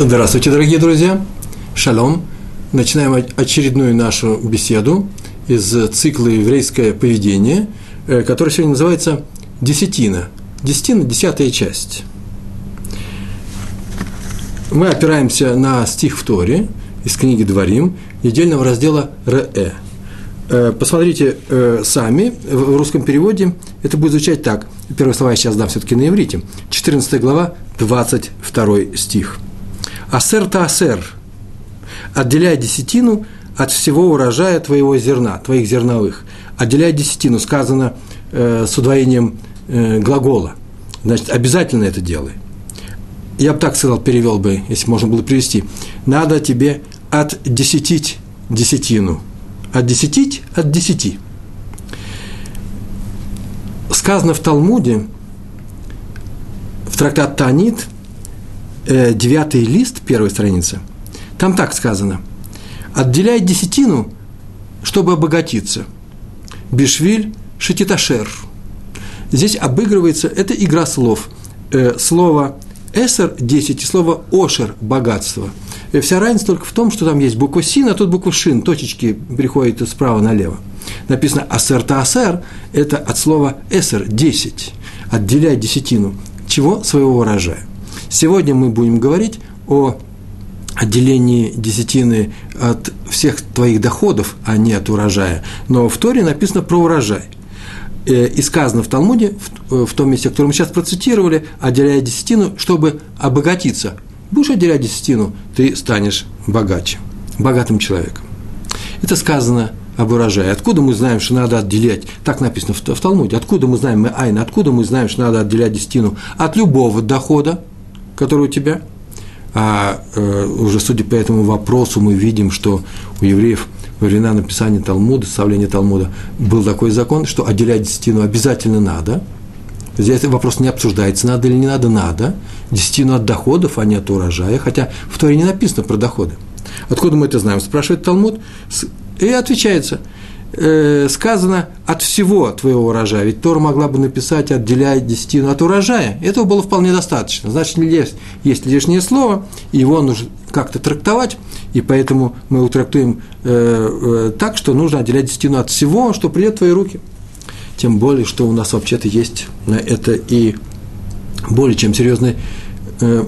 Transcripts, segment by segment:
Здравствуйте, дорогие друзья! Шалом! Начинаем очередную нашу беседу из цикла «Еврейское поведение», э, который сегодня называется «Десятина». Десятина – десятая часть. Мы опираемся на стих в Торе из книги «Дворим», недельного раздела «Ре». Э, посмотрите э, сами, в русском переводе это будет звучать так. Первые слова я сейчас дам все-таки на иврите. 14 глава, 22 стих – Асер-то асер, отделяй десятину от всего урожая твоего зерна, твоих зерновых. Отделяй десятину, сказано э, с удвоением э, глагола. Значит, обязательно это делай. Я бы так сказал, перевел бы, если можно было привести. Надо тебе отдесятить десятину. Отдесятить от десяти. Сказано в Талмуде, в трактат Танит – э, девятый лист, первой страницы, там так сказано. Отделяй десятину, чтобы обогатиться. Бишвиль шетиташер. Здесь обыгрывается, это игра слов. Э, слово эсер – десять, и слово ошер – богатство. И вся разница только в том, что там есть буква син, а тут буква шин, точечки переходят справа налево. Написано асер-та асер – это от слова эсер – десять. Отделяй десятину. Чего? Своего урожая. Сегодня мы будем говорить о отделении десятины от всех твоих доходов, а не от урожая. Но в Торе написано про урожай. Э, и сказано в Талмуде, в э, том месте, которое мы сейчас процитировали, отделяя десятину, чтобы обогатиться. Будешь отделять десятину, ты станешь богаче, богатым человеком. Это сказано об урожае. Откуда мы знаем, что надо отделять? Так написано в, в Талмуде. Откуда мы знаем, мы айна, откуда мы знаем, что надо отделять десятину? От любого дохода, который у тебя. А э, уже судя по этому вопросу мы видим, что у евреев во времена написания Талмуда, составления Талмуда, был такой закон, что отделять десятину обязательно надо. Здесь вопрос не обсуждается, надо или не надо, надо. Десятину от доходов, а не от урожая, хотя в Торе не написано про доходы. Откуда мы это знаем? Спрашивает Талмуд, и отвечается – э, сказано от всего твоего урожая. Ведь Тора могла бы написать «отделяй десятину от урожая». Этого было вполне достаточно. Значит, есть, есть лишнее слово, его нужно как-то трактовать, и поэтому мы утрактуем э, э, так, что нужно отделять десятину от всего, что придет в твои руки. Тем более, что у нас вообще-то есть на это и более чем серьезный э,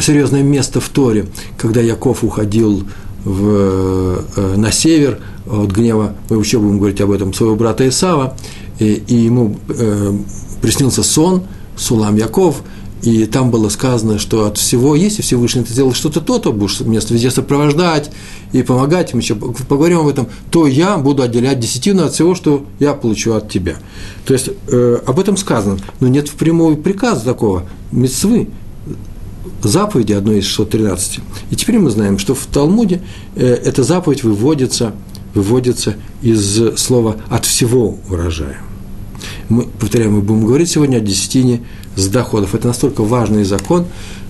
серьезное место в Торе, когда Яков уходил в, э, на север от гнева, мы еще будем говорить об этом, своего брата Исава, и, и ему э, приснился сон, Сулам Яков, и там было сказано, что от всего, если Всевышний ты сделал что-то то, то будешь меня везде сопровождать и помогать, мы еще поговорим об этом, то я буду отделять десятину от всего, что я получу от тебя. То есть, э, об этом сказано, но нет впрямую приказа такого, мецвы, заповеди, одной из 613. И теперь мы знаем, что в Талмуде э, эта заповедь выводится, выводится из слова «от всего урожая». Мы, повторяю, мы будем говорить сегодня о десятине с доходов. Это настолько важный закон,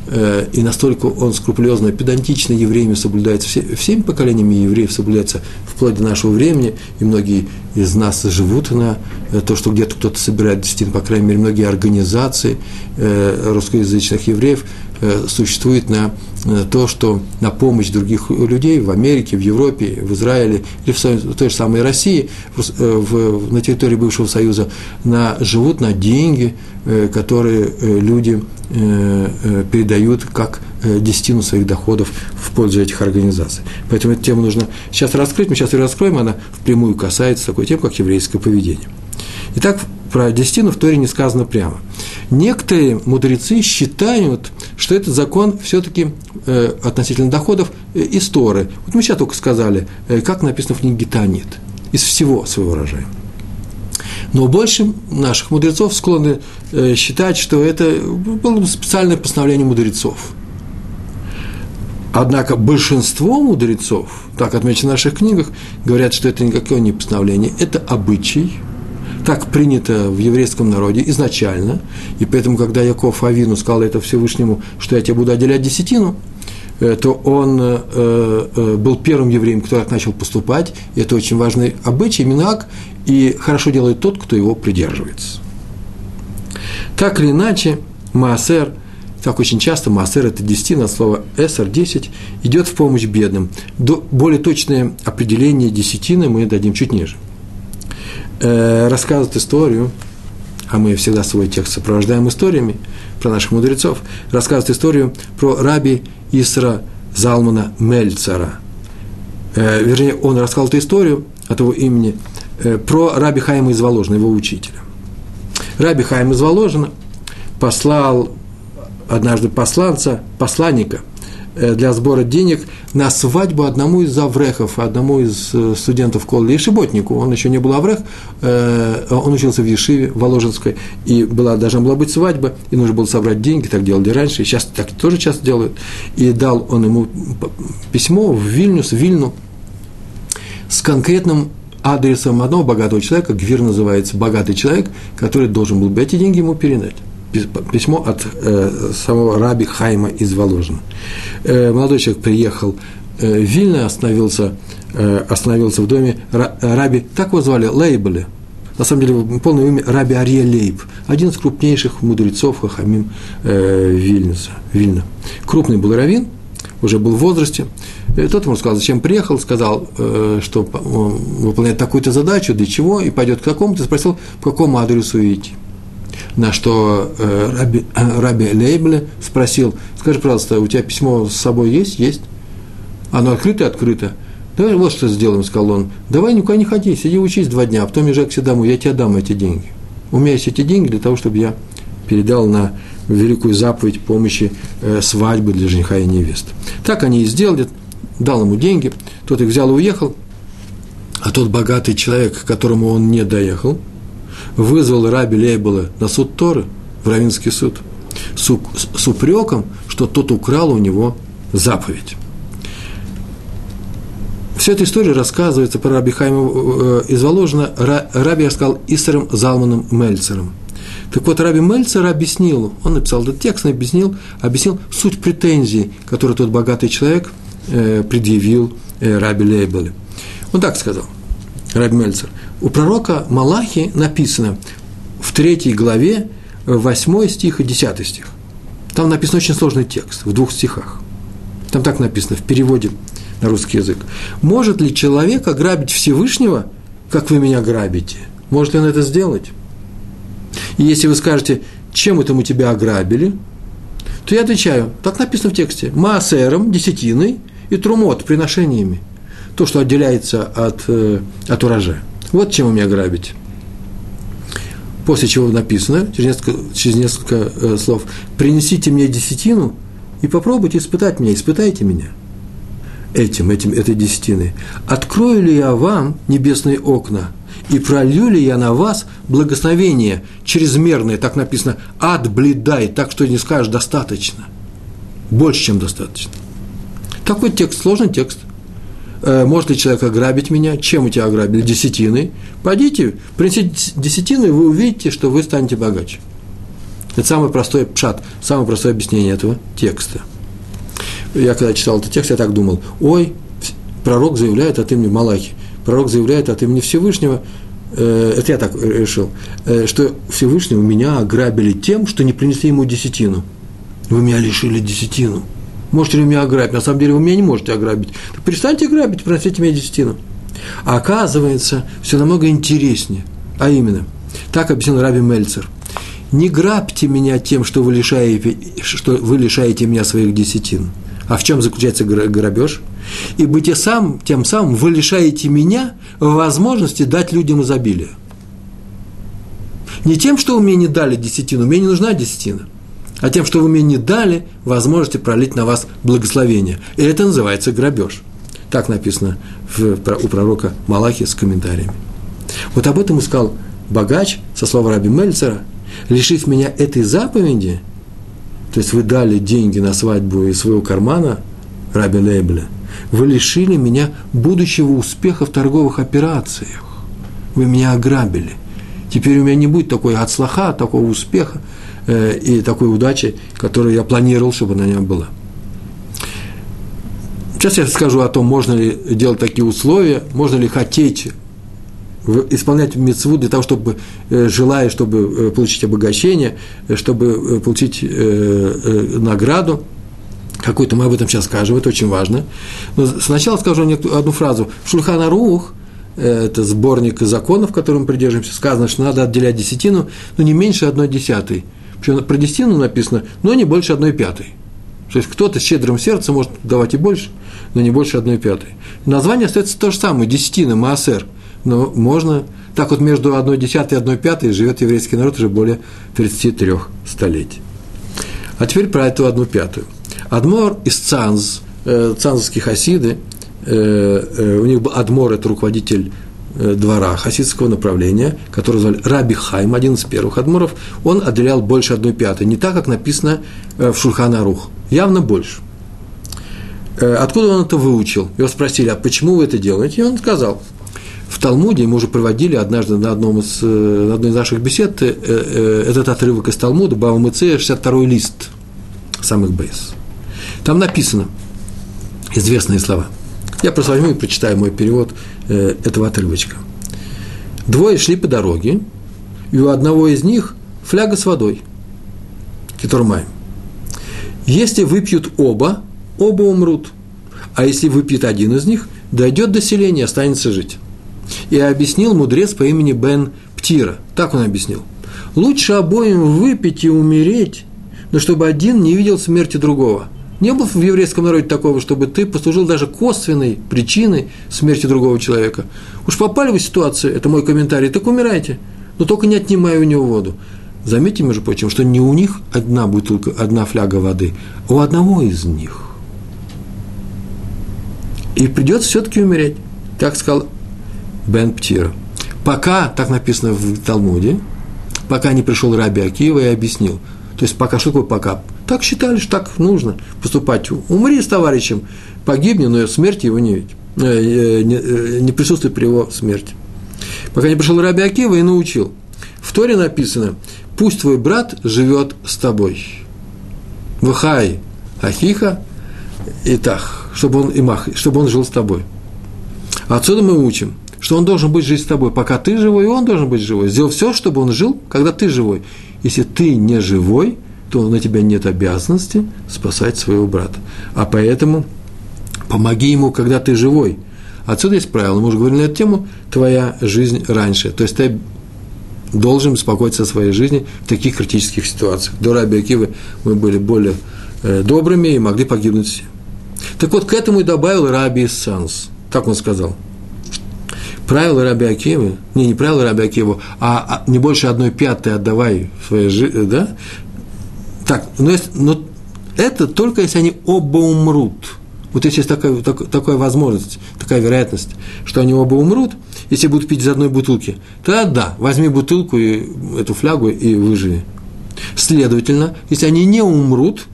э, и настолько он скрупулезно, педантично евреями соблюдается, все, всеми поколениями евреев соблюдается вплоть до нашего времени, и многие из нас живут на э, то, что где-то кто-то собирает десятин, по крайней мере, многие организации русскоязычных евреев существует на то, что на помощь других людей в Америке, в Европе, в Израиле или в той же самой России, в, э, в, на территории бывшего Союза, на, живут на деньги, э, которые люди передают как десятину своих доходов в пользу этих организаций. Поэтому эту тему нужно сейчас раскрыть, мы сейчас ее раскроем, она впрямую касается такой темы, как еврейское поведение. Итак, про десятину в Торе не сказано прямо. Некоторые мудрецы считают, что этот закон все-таки э, относительно доходов э, из. Вот мы сейчас только сказали, э, как написано в книге Танит, из всего своего урожая. Но больше наших мудрецов склонны э, считать, что это было специальное постановление мудрецов. Однако большинство мудрецов, так отмечено в наших книгах, говорят, что это никакое не постановление, это обычай – так принято в еврейском народе изначально, и поэтому, когда Яков Авину сказал это Всевышнему, что я тебе буду отделять десятину, э, то он э, э, был первым евреем, кто так начал поступать, это очень важный обычай, минак, и хорошо делает тот, кто его придерживается. Так или иначе, Маасер, как очень часто массер – это десятина, слово эсер – десять, идет в помощь бедным. Более точное определение десятины мы дадим чуть ниже. Э, рассказывает историю, а мы всегда свой текст сопровождаем историями про наших мудрецов, рассказывает историю про раби Исра Залмана Мельцера. Э, вернее, он рассказал эту историю от его имени э, про раби Хайма из Воложина, его учителя. Раби Хайм из Воложина послал однажды посланца, посланника для сбора денег на свадьбу одному из аврехов, одному из э, студентов колледжа, Ешеботнику. Он еще не был аврех, э, он учился в Ешиве, в Воложенской, и была, должна была быть свадьба, и нужно было собрать деньги, так делали раньше, и сейчас так тоже часто делают. И дал он ему письмо в Вильнюс, в Вильну, с конкретным адресом одного богатого человека, Гвир называется богатый человек, который должен был бы эти деньги ему передать. Письмо от э, самого раби Хайма из Воложина. Э, молодой человек приехал э, в Вильно, остановился, э, остановился в доме раби, так его звали, Лейбеле. На самом деле, полное имя Раби Арье Лейб, один из крупнейших мудрецов Хахамим э, Вильнюса, Вильна. Крупный был раввин, уже был в возрасте. И тот ему сказал, зачем приехал, сказал, э, что выполняет такую-то задачу, для чего, и пойдет к такому-то, спросил, по какому адресу идти. На что э, Раби, Раби Лейбле спросил, скажи, пожалуйста, у тебя письмо с собой есть? Есть. Оно открыто? Открыто. Давай вот что сделаем, сказал он. Давай никуда не ходи, сиди учись два дня, а потом езжай к себе домой, я тебе дам эти деньги. У меня есть эти деньги для того, чтобы я передал на великую заповедь помощи э, свадьбы для жениха и невесты. Так они и сделали, дал ему деньги, тот их взял и уехал, а тот богатый человек, к которому он не доехал, вызвал раби Лейбела на суд Торы, в Равинский суд, с, с упреком, что тот украл у него заповедь. Вся эта история рассказывается про Раби Хайма э, из Воложина, Раби рассказал Исаром Залманом Мельцером – так вот, Раби Мельцер объяснил, он написал этот текст, объяснил, объяснил суть претензий, которые тот богатый человек э, предъявил э, Раби Лейбеле. Он так сказал, Раби Мельцер. У пророка Малахи написано в третьей главе, 8 стих и 10 стих. Там написан очень сложный текст, в двух стихах. Там так написано, в переводе на русский язык. Может ли человек ограбить Всевышнего, как вы меня грабите? Может ли он это сделать? И если вы скажете, чем это мы тебя ограбили, то я отвечаю, так написано в тексте, маасером, десятиной и трумот, приношениями. То, что отделяется от, э, от урожая. Вот чем вы меня грабите. После чего написано, через несколько, через несколько э, слов, принесите мне десятину и попробуйте испытать меня, испытайте меня этим, этим, этой десятиной. Открою ли я вам небесные окна и пролью ли я на вас благословение чрезмерное, так написано, ад так что не скажешь достаточно, больше, чем достаточно. Такой текст, сложный текст. Э, может ли человек ограбить меня? Чем у тебя ограбили? Десятины. Пойдите, принесите десятину, и вы увидите, что вы станете богаче. Это самый простой пшат, самое простое объяснение этого текста. Я когда читал этот текст, я так думал, ой, пророк заявляет от имени Малахи – пророк заявляет от имени Всевышнего, э, это я так решил, э, что Всевышнего меня ограбили тем, что не принесли ему десятину. Вы меня лишили десятину. Можете ли меня ограбить? На самом деле вы меня не можете ограбить. Так перестаньте грабить, приносите мне десятину. А оказывается, все намного интереснее. А именно, так объяснил Раби Мельцер. Не грабьте меня тем, что вы лишаете, что вы лишаете меня своих десятин. А в чем заключается грабеж? Ибо те сам, тем самым вы лишаете меня возможности дать людям изобилие. Не тем, что вы мне не дали десятину, мне не нужна десятина, а тем, что вы мне не дали возможности пролить на вас благословение. И это называется грабеж. Так написано в, у пророка Малахи с комментариями. Вот об этом искал богач, со слова Раби Мельцера, лишив меня этой заповеди, то есть вы дали деньги на свадьбу из своего кармана, Раби Лейбля, вы лишили меня будущего успеха в торговых операциях. Вы меня ограбили. Теперь у меня не будет такой отслаха, такого успеха э, и такой удачи, которую я планировал, чтобы на нем была. Сейчас я скажу о том, можно ли делать такие условия, можно ли хотеть исполнять мецву для того, чтобы, э, желая, чтобы получить обогащение, чтобы получить награду, какую-то мы об этом сейчас скажем, это очень важно. Но сначала скажу одну фразу. В Шульхана Рух, это сборник законов, которым мы придерживаемся, сказано, что надо отделять десятину, но не меньше одной десятой. Причем про десятину написано, но не больше одной пятой. То есть кто-то с щедрым сердцем может давать и больше, но не больше одной пятой. Название остается то же самое, десятина, маасер. Но можно, так вот между одной десятой и одной пятой живет еврейский народ уже более 33 столетий. А теперь про эту одну пятую. Адмор из Цанз, э, цанзовские хасиды, э, э, у них был Адмор, это руководитель двора хасидского направления, который звали Раби Хайм, один из первых адмуров, он отделял больше одной пятой, не так, как написано э, в Шульхана Рух, явно больше. Э, откуда он это выучил? Его спросили, а почему вы это делаете? И он сказал, в Талмуде, мы уже проводили однажды на, одном из, на одной из наших бесед этот отрывок из Талмуда, Баумыце, 62 лист, самых бейс. Там написано известные слова – я просто возьму и прочитаю мой перевод э, этого отрывочка. Двое шли по дороге, и у одного из них фляга с водой, китурмаем. Если выпьют оба, оба умрут. А если выпьет один из них, дойдет до селения, останется жить. И объяснил мудрец по имени Бен Птира. Так он объяснил. Лучше обоим выпить и умереть, но чтобы один не видел смерти другого – не было в еврейском народе такого, чтобы ты послужил даже косвенной причиной смерти другого человека. Уж попали в ситуацию, это мой комментарий, так умирайте, но только не отнимай у него воду. Заметьте, между прочим, что не у них одна бутылка, одна фляга воды, а у одного из них. И придется все-таки умереть. Так сказал Бен Птира. Пока, так написано в Талмуде, пока не пришел Раби Акива и объяснил. То есть пока, что такое пока? Так считали, что так нужно поступать. Умри с товарищем, погибни, но смерти его не видеть. Э, э, не, э, не присутствует при его смерти. Пока не пришел Раби Акива и научил. В Торе написано, пусть твой брат живет с тобой. Вахай Ахиха и так, чтобы он, имах, чтобы он жил с тобой. Отсюда мы учим, что он должен быть жить с тобой, пока ты живой, и он должен быть живой. Сделал все, чтобы он жил, когда ты живой. Если ты не живой, то на тебя нет обязанности спасать своего брата. А поэтому помоги ему, когда ты живой. Отсюда есть правило, мы уже говорили на эту тему, твоя жизнь раньше. То есть ты должен беспокоиться о своей жизни в таких критических ситуациях. До Раби Акивы мы были более э, добрыми и могли погибнуть все. Так вот, к этому и добавил Раби Санс. Так он сказал. Правило Раби Акивы, не, не правило Раби Акивы, а, а не больше одной пятой отдавай своей жизни, да, так, но, если, но это только если они оба умрут. Вот если есть такая, так, такая возможность, такая вероятность, что они оба умрут, если будут пить из одной бутылки, тогда да, возьми бутылку, и, эту флягу и выживи. Следовательно, если они не умрут,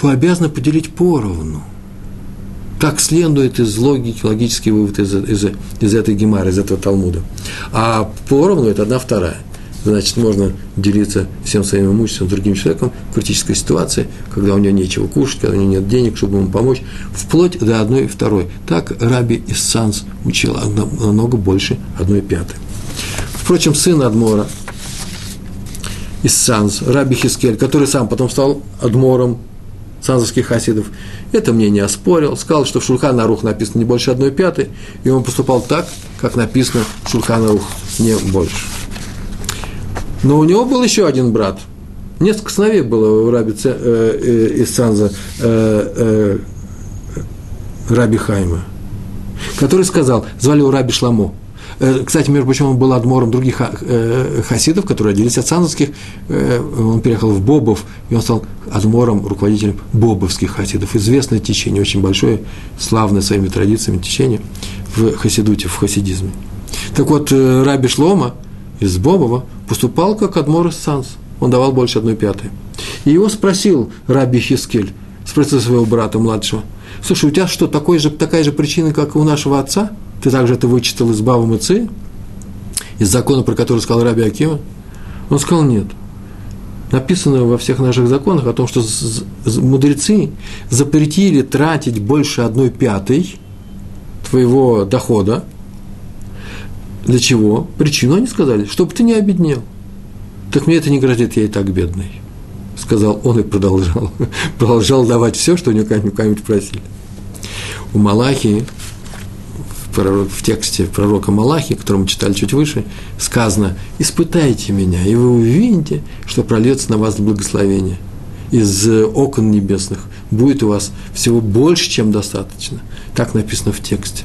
то обязаны поделить поровну. Так следует из логики, логический вывод из, из, из этой гемары, из этого Талмуда. А поровну – это одна вторая – значит, можно делиться всем своим имуществом с другим человеком в критической ситуации, когда у него нечего кушать, когда у него нет денег, чтобы ему помочь, вплоть до одной и второй. Так Раби Иссанс учил намного больше одной пятой. Впрочем, сын Адмора, Иссанс, Раби Хискель, который сам потом стал Адмором санзовских хасидов, это мнение оспорил, сказал, что в Шульхан Арух написано не больше одной пятой, и он поступал так, как написано в Шульхан Арух, не больше. Но у него был еще один брат. Несколько сыновей было у Раби э, э, из Санза э, э, Раби Хайма, который сказал, звали его Раби Шламо. Э, кстати, между прочим, он был адмором других э, хасидов, которые родились от санзовских. Он переехал в Бобов, и он стал адмором, руководителем бобовских хасидов. Известное течение, очень большое, славное своими традициями течение в хасидуте, в хасидизме. Так вот, Раби Шлома из Бобова поступал как Адмор из Санс. Он давал больше одной пятой. И его спросил Раби Хискель, спросил своего брата младшего, слушай, у тебя что, такой же, такая же причина, как и у нашего отца? Ты также это вычитал из Бава Мыцы? Из закона, про который сказал Раби Акива? Он сказал, нет. Написано во всех наших законах о том, что мудрецы запретили тратить больше одной пятой твоего дохода Для чего? Причину они сказали, чтобы ты не обеднел. Так мне это не грозит, я и так бедный. Сказал он и продолжал. Продолжал давать все, что у него кому-нибудь просили. У Малахи, в тексте пророка Малахи, который мы читали чуть выше, сказано, испытайте меня, и вы увидите, что прольется на вас благословение из окон небесных. Будет у вас всего больше, чем достаточно. Так написано в тексте.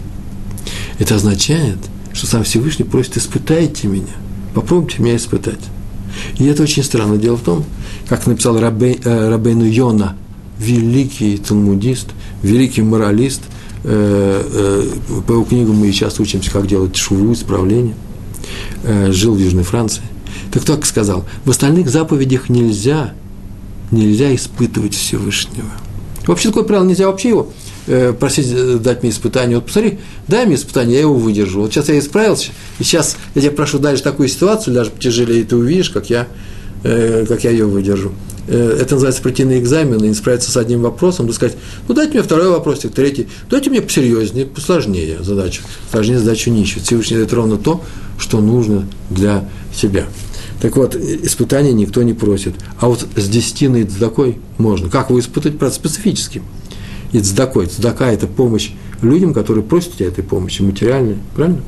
Это означает, что сам Всевышний просит, испытайте меня, попробуйте меня испытать. И это очень странно. Дело в том, как написал Рабей, э, Йона, великий талмудист, великий моралист, э, э, по его книгам мы сейчас учимся, как делать шуву, исправление, э, жил в Южной Франции. Так так сказал, в остальных заповедях нельзя, нельзя испытывать Всевышнего. Вообще такое правило нельзя вообще его просить э, дать мне испытание. Вот посмотри, дай мне испытание, я его выдержу. Вот сейчас я исправился, и сейчас я тебя прошу дальше такую ситуацию, даже потяжелее, и ты увидишь, как я, э, как я ее выдержу. Это называется прийти на экзамен и справиться с одним вопросом, да сказать, ну дайте мне второй вопросик, третий, дайте мне посерьезнее, посложнее задачу, сложнее задачу не ищут. Всевышний дает ровно то, что нужно для себя. Так вот, испытания никто не просит. А вот с десятиной такой можно. Как его испытать? Правда, специфически и цдакой. Цдака – это помощь людям, которые просят тебя этой помощи, материальной, правильно?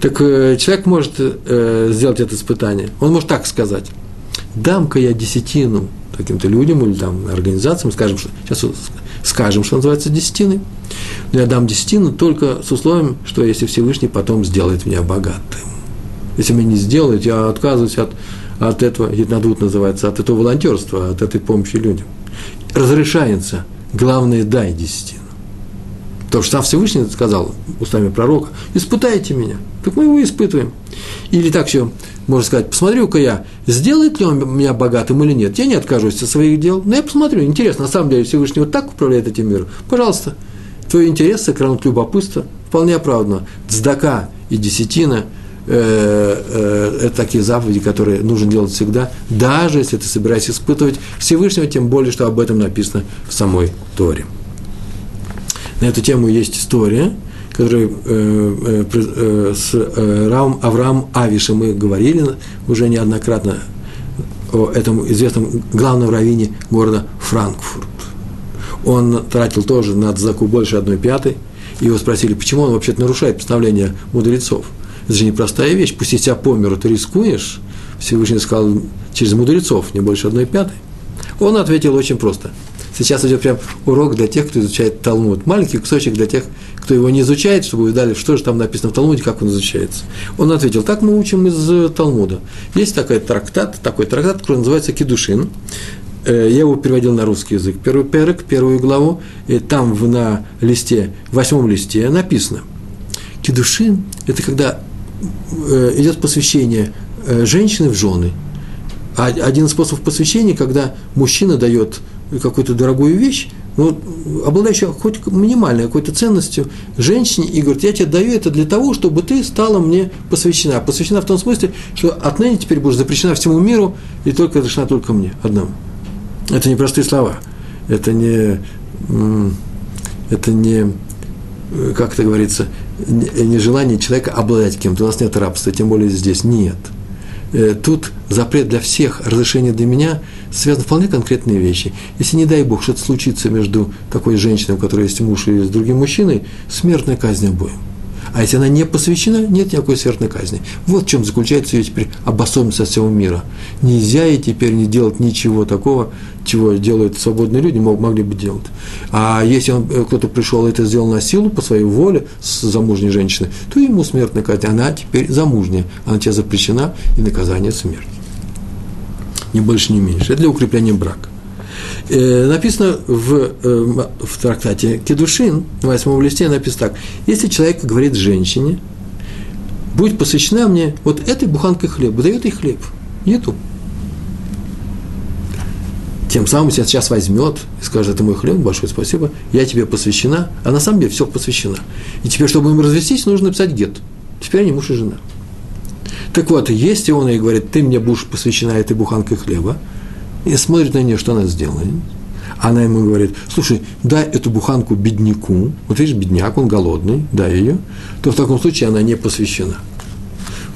Так э, человек может э, сделать это испытание. Он может так сказать. Дам-ка я десятину каким-то людям или там организациям, скажем, что, сейчас скажем, что называется десятиной, но я дам десятину только с условием, что если Всевышний потом сделает меня богатым. Если меня не сделает, я отказываюсь от, от этого, Еднадут называется, от этого волонтерства, от этой помощи людям. Разрешается – главное, дай десятину. То, что сам Всевышний сказал устами пророка, испытайте меня. Так мы его испытываем. Или так еще можно сказать, посмотрю-ка я, сделает ли он меня богатым или нет. Я не откажусь от своих дел, но я посмотрю. Интересно, на самом деле Всевышний вот так управляет этим миром. Пожалуйста, твой интерес сохранит любопытство, вполне оправданно. Цдака и десятина э, э, это такие заповеди, которые нужно делать всегда, даже если ты собираешься испытывать Всевышнего, тем более, что об этом написано в самой Торе. На эту тему есть история, которая э, э, э, с э, Равом Авраам Авишем мы говорили уже неоднократно о этом известном главном раввине города Франкфурт. Он тратил тоже на Дзаку больше одной пятой, и его спросили, почему он вообще нарушает постановление мудрецов – это же непростая вещь. Пусть тебя по миру ты рискуешь. Всевышний сказал через мудрецов, не больше одной пятой. Он ответил очень просто. Сейчас идет прям урок для тех, кто изучает Талмуд. Маленький кусочек для тех, кто его не изучает, чтобы вы дали, что же там написано в Талмуде, как он изучается. Он ответил, так мы учим из Талмуда. Есть такой трактат, такой трактат, который называется Кедушин. Э, я его переводил на русский язык. Первый перек, первую главу, и там на листе, восьмом листе написано. Кедушин – это когда Э, идет посвящение э, женщины в жены. А один из способов посвящения, когда мужчина дает какую-то дорогую вещь, ну, обладающую хоть минимальной какой-то ценностью женщине, и говорит, я тебе даю это для того, чтобы ты стала мне посвящена. Посвящена в том смысле, что отныне теперь будешь запрещена всему миру, и только разрешена только мне, одному. Это не простые слова. Это не, это не Э, как это говорится, нежелание человека обладать кем-то. У нас нет рабства, тем более здесь нет. Э, тут запрет для всех, разрешение для меня связаны вполне конкретные вещи. Если, не дай Бог, что-то случится между такой женщиной, у которой есть муж, и с другим мужчиной, смертная казнь обоим. А если она не посвящена, нет никакой смертной казни. Вот в чем заключается ее теперь обособленность от всего мира. Нельзя ей теперь не делать ничего такого, чего делают свободные люди, могли бы делать. А если он, э, кто-то пришел и это сделал на силу, по своей воле, с замужней женщиной, то ему смертная казнь. Она теперь замужняя, она тебе запрещена, и наказание смерть. Ни больше, ни меньше. Это для укрепления брака. Э, написано в, э, в трактате Кедушин, на восьмом листе написано так. Если человек говорит женщине, будет посвящена мне вот этой буханкой хлеба, дает ей хлеб, еду. Тем самым если сейчас возьмет и скажет, это мой хлеб, большое спасибо, я тебе посвящена, а на самом деле все посвящена. И теперь, чтобы им развестись, нужно написать гет. Теперь они муж и жена. Так вот, если он ей говорит, ты мне будешь посвящена этой буханкой хлеба, и смотрит на нее, что она сделает. Она ему говорит, слушай, дай эту буханку бедняку, вот видишь, бедняк, он голодный, дай ее, то в таком случае она не посвящена.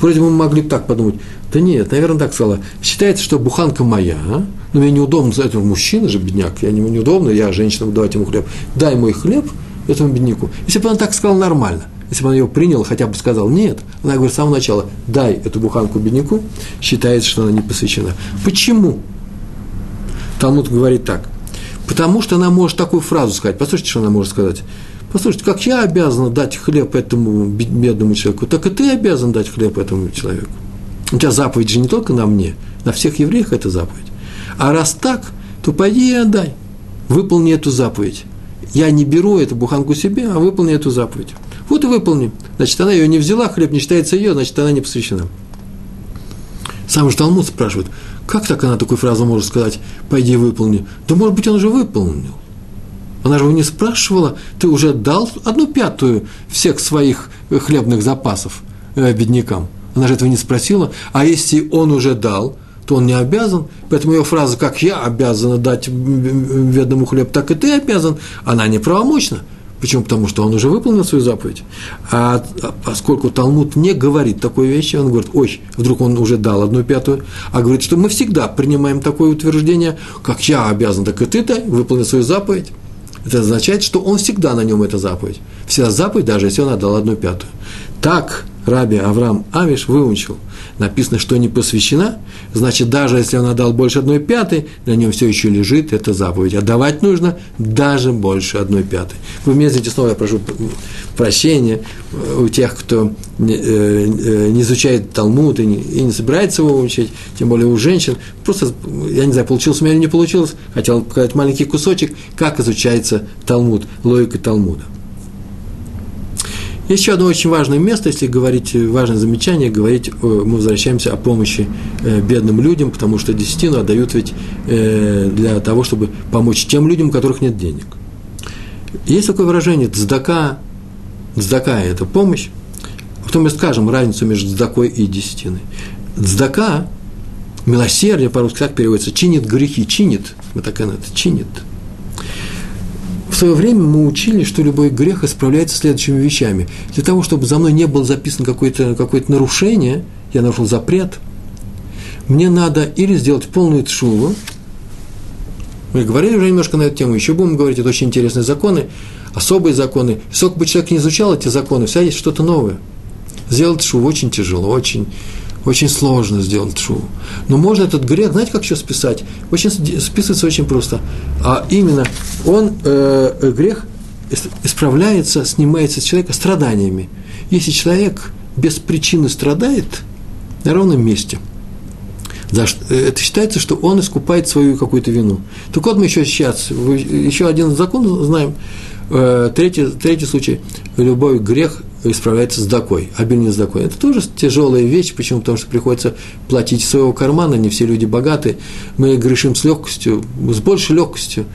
Вроде мы могли бы так подумать, да нет, наверное, так сказала. Считается, что буханка моя, а? но мне неудобно за этого мужчина же, бедняк, я не неудобно, я женщина, давать ему хлеб. Дай мой хлеб этому бедняку. Если бы она так сказала нормально, если бы она ее приняла, хотя бы сказала нет, она говорит с самого начала, дай эту буханку бедняку, считается, что она не посвящена. Почему? Талмуд говорит так. Потому что она может такую фразу сказать. Послушайте, что она может сказать. Послушайте, как я обязан дать хлеб этому бедному человеку, так и ты обязан дать хлеб этому человеку. У тебя заповедь же не только на мне, на всех евреях это заповедь. А раз так, то пойди и отдай. Выполни эту заповедь. Я не беру эту буханку себе, а выполни эту заповедь. Вот и выполни. Значит, она ее не взяла, хлеб не считается ее, значит, она не посвящена. Сам же Талмуд спрашивает, как так она такую фразу может сказать, пойди выполни? Да может быть, он уже выполнил. Она же его не спрашивала, ты уже дал одну пятую всех своих хлебных запасов э, беднякам. Она же этого не спросила. А если он уже дал, то он не обязан. Поэтому ее фраза «как я обязана дать бедному хлеб, так и ты обязан», она неправомочна. Почему? Потому что он уже выполнил свою заповедь. А, поскольку Талмуд не говорит такой вещи, он говорит, ой, вдруг он уже дал одну пятую, а говорит, что мы всегда принимаем такое утверждение, как я обязан, так и ты-то выполнил свою заповедь. Это означает, что он всегда на нем эта заповедь. Вся заповедь, даже если он отдал одну пятую. Так Раби Авраам Авиш выучил. Написано, что не посвящена, значит, даже если он отдал больше одной пятой, на нем все еще лежит эта заповедь. Отдавать нужно даже больше одной пятой. Вы мне извините, снова я прошу прощения у тех, кто не, э, э, не изучает Талмуд и не, и не собирается его учить, тем более у женщин. Просто, я не знаю, получилось у меня или не получилось, хотел показать маленький кусочек, как изучается Талмуд, логика Талмуда. Еще одно очень важное место, если говорить, важное замечание, говорить, мы возвращаемся о помощи э, бедным людям, потому что десятину отдают ведь э, для того, чтобы помочь тем людям, у которых нет денег. Есть такое выражение «цдака», «цдака» – это помощь, потом мы скажем разницу между цдакой и десятиной. Цдака, милосердие, по-русски так переводится, чинит грехи, чинит, мы так и это, чинит – в свое время мы учили, что любой грех исправляется следующими вещами. Для того, чтобы за мной не было записано какое-то какое нарушение, я нарушил запрет, мне надо или сделать полную тшуву, мы говорили уже немножко на эту тему, еще будем говорить, это очень интересные законы, особые законы. Сколько бы человек не изучал эти законы, всегда есть что-то новое. Сделать шуву очень тяжело, очень очень сложно сделать шоу. Но можно этот грех, знаете, как еще списать? Очень списывается очень просто. А именно, он, э, грех исправляется, снимается с человека страданиями. Если человек без причины страдает на ровном месте, за э, это считается, что он искупает свою какую-то вину. Так вот мы еще сейчас, еще один закон знаем, э, третий, третий случай, любой грех исправляется с докой, обильный с докой. Это тоже тяжелая вещь, почему? Потому что приходится платить из своего кармана, не все люди богаты, мы грешим с легкостью, с большей легкостью,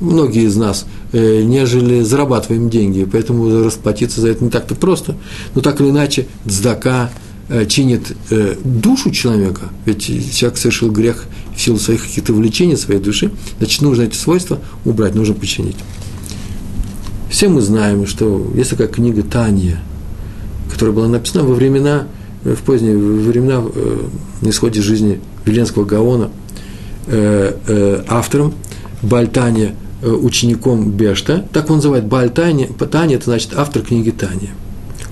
многие из нас, э, нежели зарабатываем деньги, поэтому расплатиться за это не так-то просто. Но так или иначе, цдака э, чинит э, душу человека, ведь человек совершил грех в силу своих каких-то влечений, своей души, значит, нужно эти свойства убрать, нужно починить. Все мы знаем, что есть такая книга Таня – которая была написана во времена, э, в поздние времена, э, на исходе жизни Веленского Гаона, э, автором Бальтания, учеником Бешта, так он называет Бальтания, Таня, это значит автор книги Таня.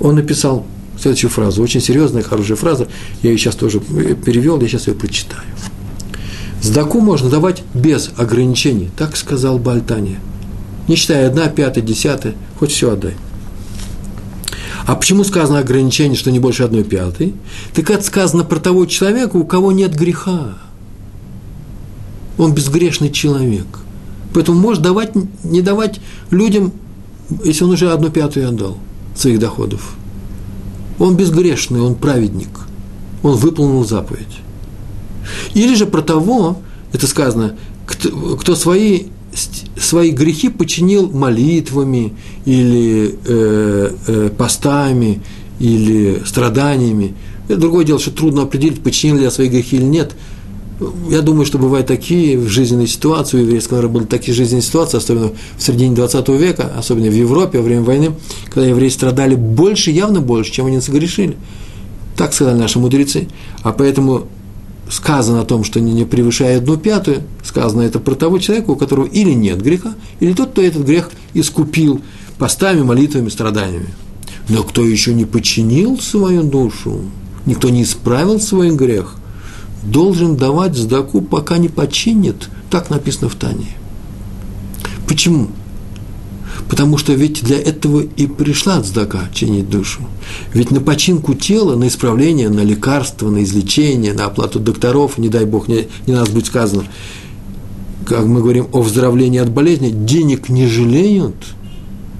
Он написал следующую фразу, очень серьезная, хорошая фраза, я ее сейчас тоже перевел, я сейчас ее прочитаю. Сдаку можно давать без ограничений, так сказал Бальтания. Не считая одна, пятая, десятая, хоть все отдай. А почему сказано ограничение, что не больше одной пятой? Так это сказано про того человека, у кого нет греха. Он безгрешный человек. Поэтому может давать, не давать людям, если он уже одну пятую отдал своих доходов. Он безгрешный, он праведник. Он выполнил заповедь. Или же про того, это сказано, кто, кто свои свои грехи починил молитвами или э, э, постами или страданиями. Это другое дело, что трудно определить, починил ли я свои грехи или нет. Я думаю, что бывают такие в жизненной ситуации, у еврейского народа были такие жизненные ситуации, особенно в середине 20 века, особенно в Европе во время войны, когда евреи страдали больше, явно больше, чем они согрешили. Так сказали наши мудрецы. А поэтому сказано о том, что не превышая одну пятую, сказано это про того человека, у которого или нет греха, или тот, кто этот грех искупил постами, молитвами, страданиями. Но кто еще не подчинил свою душу, никто не исправил свой грех, должен давать сдаку, пока не починит. Так написано в Тане. Почему? Потому что ведь для этого и пришла цдака чинить душу. Ведь на починку тела, на исправление, на лекарство, на излечение, на оплату докторов, не дай бог, не, не нас будет сказано, как мы говорим о выздоровлении от болезни, денег не жалеют,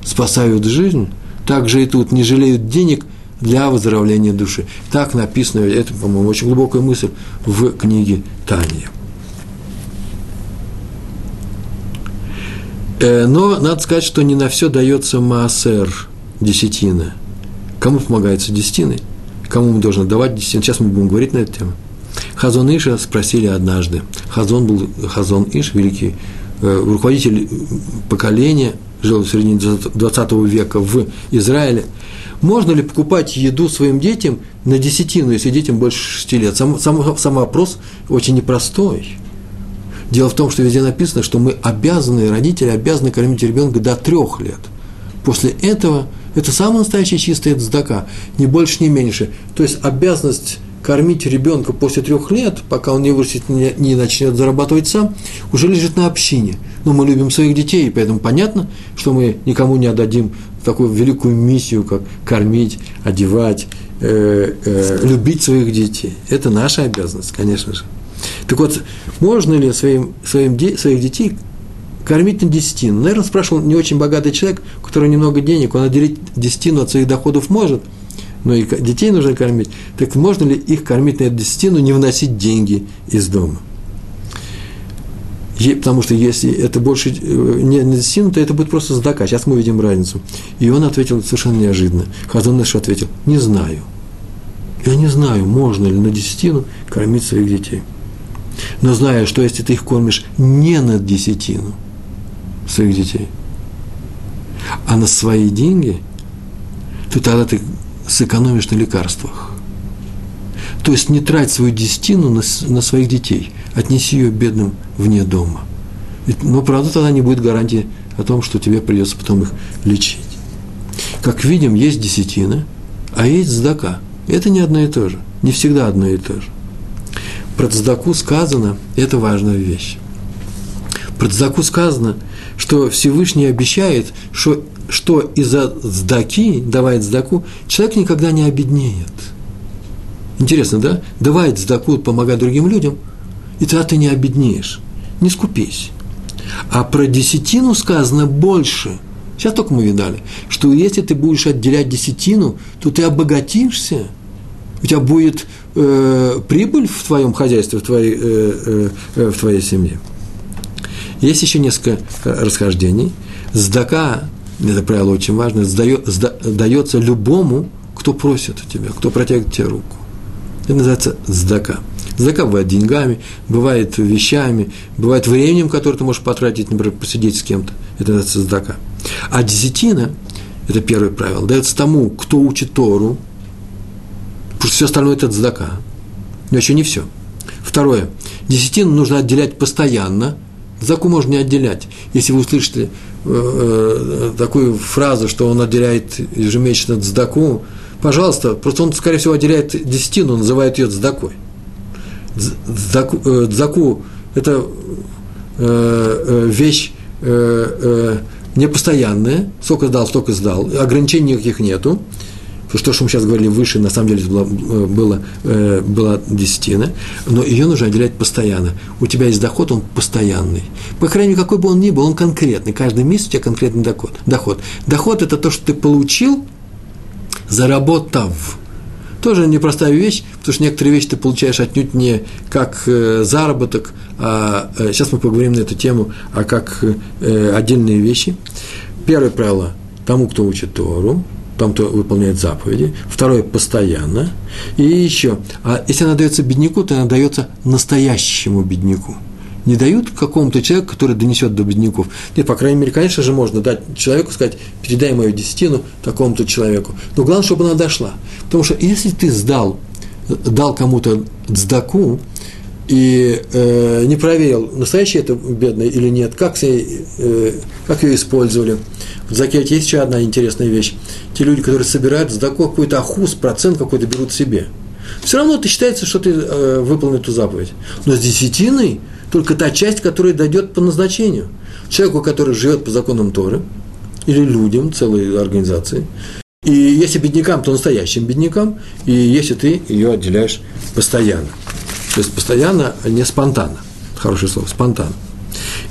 спасают жизнь. Также и тут не жалеют денег для выздоровления души. Так написано, это, по-моему, очень глубокая мысль в книге Тания. Но надо сказать, что не на все дается маасер, десятина. Кому помогается десятиной? Кому мы должны давать десятину? Сейчас мы будем говорить на эту тему. Хазон Иша спросили однажды. Хазон был Хазон Иш, великий э, руководитель поколения, жил в середине 20 века в Израиле. Можно ли покупать еду своим детям на десятину, если детям больше 6 лет? Сам, сам, сам вопрос очень непростой. Дело в том, что везде написано, что мы обязаны, родители обязаны кормить ребенка до трех лет. После этого это самая настоящая чистая цдака, ни больше, ни меньше. То есть обязанность кормить ребенка после трех лет, пока он не вырастет, не, не начнет зарабатывать сам, уже лежит на общине. Но мы любим своих детей, поэтому понятно, что мы никому не отдадим такую великую миссию, как кормить, одевать, э, э, любить своих детей. Это наша обязанность, конечно же. Так вот, можно ли своим, своим, своих детей кормить на десятину? Наверное, спрашивал не очень богатый человек, у которого немного денег, он отделить десятину от своих доходов может, но и детей нужно кормить. Так можно ли их кормить на эту десятину, не вносить деньги из дома? Потому что если это больше э, не на десятину, то это будет просто сдака. Сейчас мы увидим разницу. И он ответил совершенно неожиданно. Хазан Нэш ответил, не знаю. Я не знаю, можно ли на десятину кормить своих детей. Но зная, что если ты их кормишь не на десятину своих детей, а на свои деньги, то тогда ты сэкономишь на лекарствах. То есть не трать свою десятину на, на своих детей, отнеси ее бедным вне дома. Но, правда, тогда не будет гарантии о том, что тебе придется потом их лечить. Как видим, есть десятина, а есть здака. Это не одно и то же. Не всегда одно и то же. Про Цдаку сказано, это важная вещь. Про Цдаку сказано, что Всевышний обещает, что, что из-за Цдаки, давая Цдаку, человек никогда не обеднеет. Интересно, да? Давай Цдаку, помогай другим людям, и тогда ты не обеднеешь. Не скупись. А про десятину сказано больше. Сейчас только мы видали, что если ты будешь отделять десятину, то ты обогатишься – у тебя будет э, прибыль в твоем хозяйстве, в твоей, э, э, в твоей семье. Есть еще несколько расхождений. Сдака, это правило очень важно, сдает, сда, дается любому, кто просит у тебя, кто протягивает тебе руку. Это называется сдака. Сдака бывает деньгами, бывает вещами, бывает временем, которое ты можешь потратить, например, посидеть с кем-то. Это называется сдака. А десятина, это первое правило, дается тому, кто учит Тору, потому что все остальное – это цдака. Но еще не все. Второе. Десятину нужно отделять постоянно. Заку можно не отделять. Если вы услышите э, э, такую фразу, что он отделяет ежемесячно цдаку, пожалуйста, просто он, скорее всего, отделяет десятину, называет ее цдакой. Цдаку, э, цдаку – это э, э, вещь э, непостоянная, сколько сдал, столько сдал, ограничений никаких нету – то, что мы сейчас говорили выше, на самом деле было, э, было, э, была десятина, но ее нужно отделять постоянно. У тебя есть доход, он постоянный. По крайней мере, какой бы он ни был, он конкретный. Каждый месяц у тебя конкретный доход. Доход, доход – это то, что ты получил, заработав. Тоже непростая вещь, потому что некоторые вещи ты получаешь отнюдь не как э, заработок, а сейчас мы поговорим на эту тему, а как отдельные вещи. Первое правило – тому, кто учит Тору – том, кто выполняет заповеди. Второе – постоянно. И еще, а если она дается бедняку, то она дается настоящему бедняку. Не дают какому-то человеку, который донесет до бедняков. Нет, по крайней мере, конечно же, можно дать человеку, сказать, передай мою десятину такому-то человеку. Но главное, чтобы она дошла. Потому что если ты сдал дал кому-то цдаку и э, не проверил, настоящий это бедный или нет, как, э, как ее использовали. В закете есть еще одна интересная вещь. Те люди, которые собирают цдаку какой-то ахус, процент какой-то берут себе. Все равно это считается, что ты э, выполнил эту заповедь. Но с десятиной только та часть, которая дойдет по назначению. Человеку, который живет по законам Торы, или людям, целой организации, и если беднякам, то настоящим беднякам, и если ты ее отделяешь постоянно. То есть постоянно, а не спонтанно. Хорошее слово, спонтанно.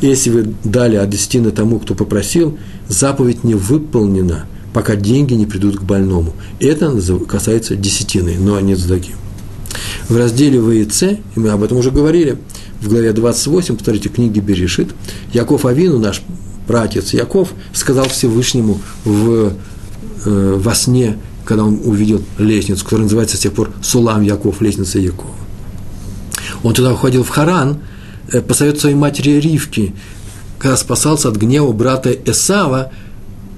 Если вы дали от десятины тому, кто попросил, заповедь не выполнена, пока деньги не придут к больному. Это касается десятины, но не цдаки. В разделе ВИЦ, и мы об этом уже говорили, в главе 28, повторите, книги Берешит, Яков Авину, наш пратец Яков, сказал Всевышнему в э, во сне, когда он увидел лестницу, которая называется с тех пор Сулам Яков, лестница Якова. Он туда уходил в Харан, э, по своей матери Ривки, когда спасался от гнева брата Эсава,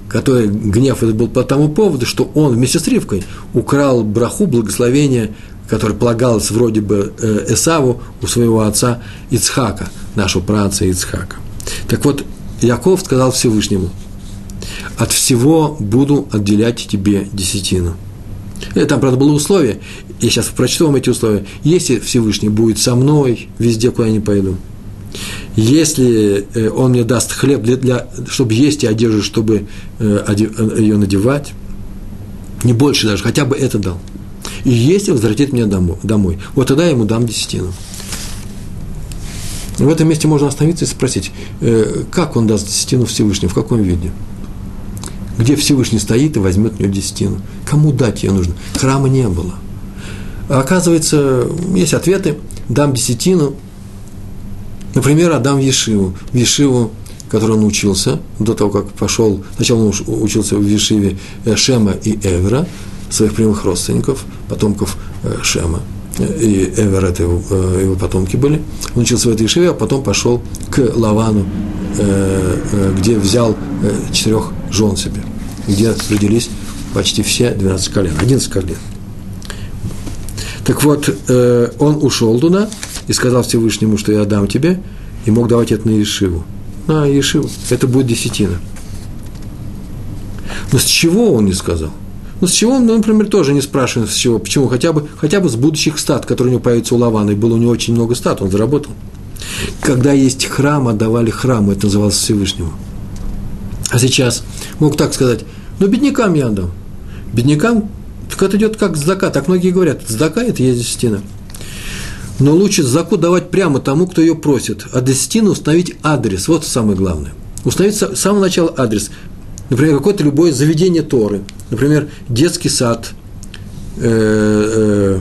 который гнев этот был по тому поводу, что он вместе с Ривкой украл браху, благословение, которое полагалось вроде бы э, Эсаву у своего отца Ицхака, нашего праца Ицхака. Так вот, Яков сказал Всевышнему – от всего буду отделять тебе десятину. Это там, правда, было условие. Я сейчас прочту вам эти условия. Если Всевышний будет со мной везде, куда я не пойду, если э, он мне даст хлеб, для, для, чтобы есть и одежду, чтобы э, э, ее надевать, не больше даже, хотя бы это дал. И если возвратит меня домой, вот тогда я ему дам десятину. В этом месте можно остановиться и спросить, как он даст десятину Всевышнему, в каком виде – где Всевышний стоит и возьмет у него десятину. Кому дать ее нужно? Храма не было. А оказывается, есть ответы. Дам десятину. Например, отдам в Ешиву. В Ешиву, который он учился, до того, как пошел, сначала он учился в Ешиве э, Шема и Эвера, своих прямых родственников, потомков э, Шема. И Эвер это его, э, его потомки были. Он учился в этой Ешиве, а потом пошел к Лавану, где взял четырех жен себе, где родились почти все 12 колен, 11 колен. Так вот, э, он ушел туда и сказал Всевышнему, что я дам тебе, и мог давать это на Ешиву. На Ешиву. Это будет десятина. Но с чего он не сказал? Ну, с чего он, ну, например, тоже не спрашивает, с чего. Почему? Хотя бы, хотя бы с будущих стат, которые у него появятся у Лавана. И было у него очень много стат, он заработал. Когда есть храм, отдавали храму, это называлось Всевышнему. А сейчас мог так сказать, ну, беднякам я отдам. Беднякам, так это идет как здака, так многие говорят, здака – это есть десятина. Но лучше заку давать прямо тому, кто ее просит, а десятину установить адрес, вот самое главное. Установить с самого начала адрес. Например, какое-то любое заведение Торы, например, детский сад э, э,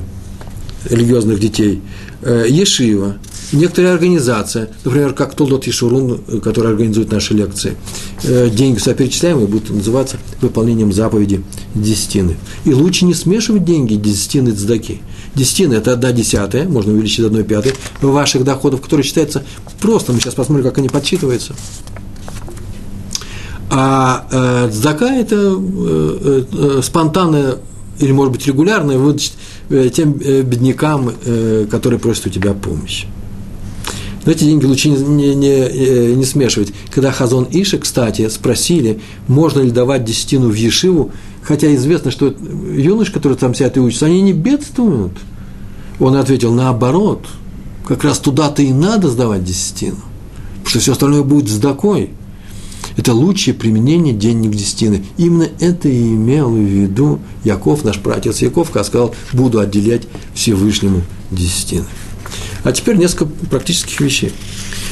религиозных детей, э, Ешива, некоторая организация, например, как Толдот Ишурун, который организует наши лекции, э, деньги соперечисляемые будут называться выполнением заповеди десятины. И лучше не смешивать деньги десятины и цдаки. Десятина – это одна десятая, можно увеличить до одной пятой, ваших доходов, которые считаются просто, мы сейчас посмотрим, как они подсчитываются. А э, цдака – это э, э, спонтанная или, может быть, регулярная выдача э, тем э, беднякам, э, которые просят у тебя помощи. Но эти деньги лучше не, не, не, э, не смешивать. Когда Хазон Иша, кстати, спросили, можно ли давать десятину в Ешиву, хотя известно, что юноши, которые там сидят и учатся, они не бедствуют. Он ответил, наоборот, как раз туда-то и надо сдавать десятину, потому что все остальное будет сдакой. Это лучшее применение денег десятины. Именно это и имел в виду Яков, наш братец Яков, когда сказал, буду отделять Всевышнему десятины. А теперь несколько практических вещей.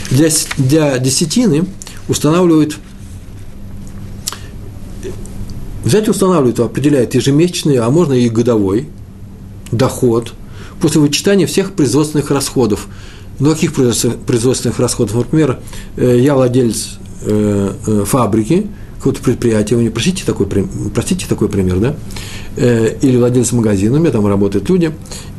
Для, для десятины устанавливают, взять устанавливают, определяет ежемесячный, а можно и годовой доход после вычитания всех производственных расходов. Ну, каких производственных расходов? Например, э, я владелец э, э, фабрики, какого-то предприятия, вы не простите такой, простите такой пример, да, э, или владелец магазина, там работают люди,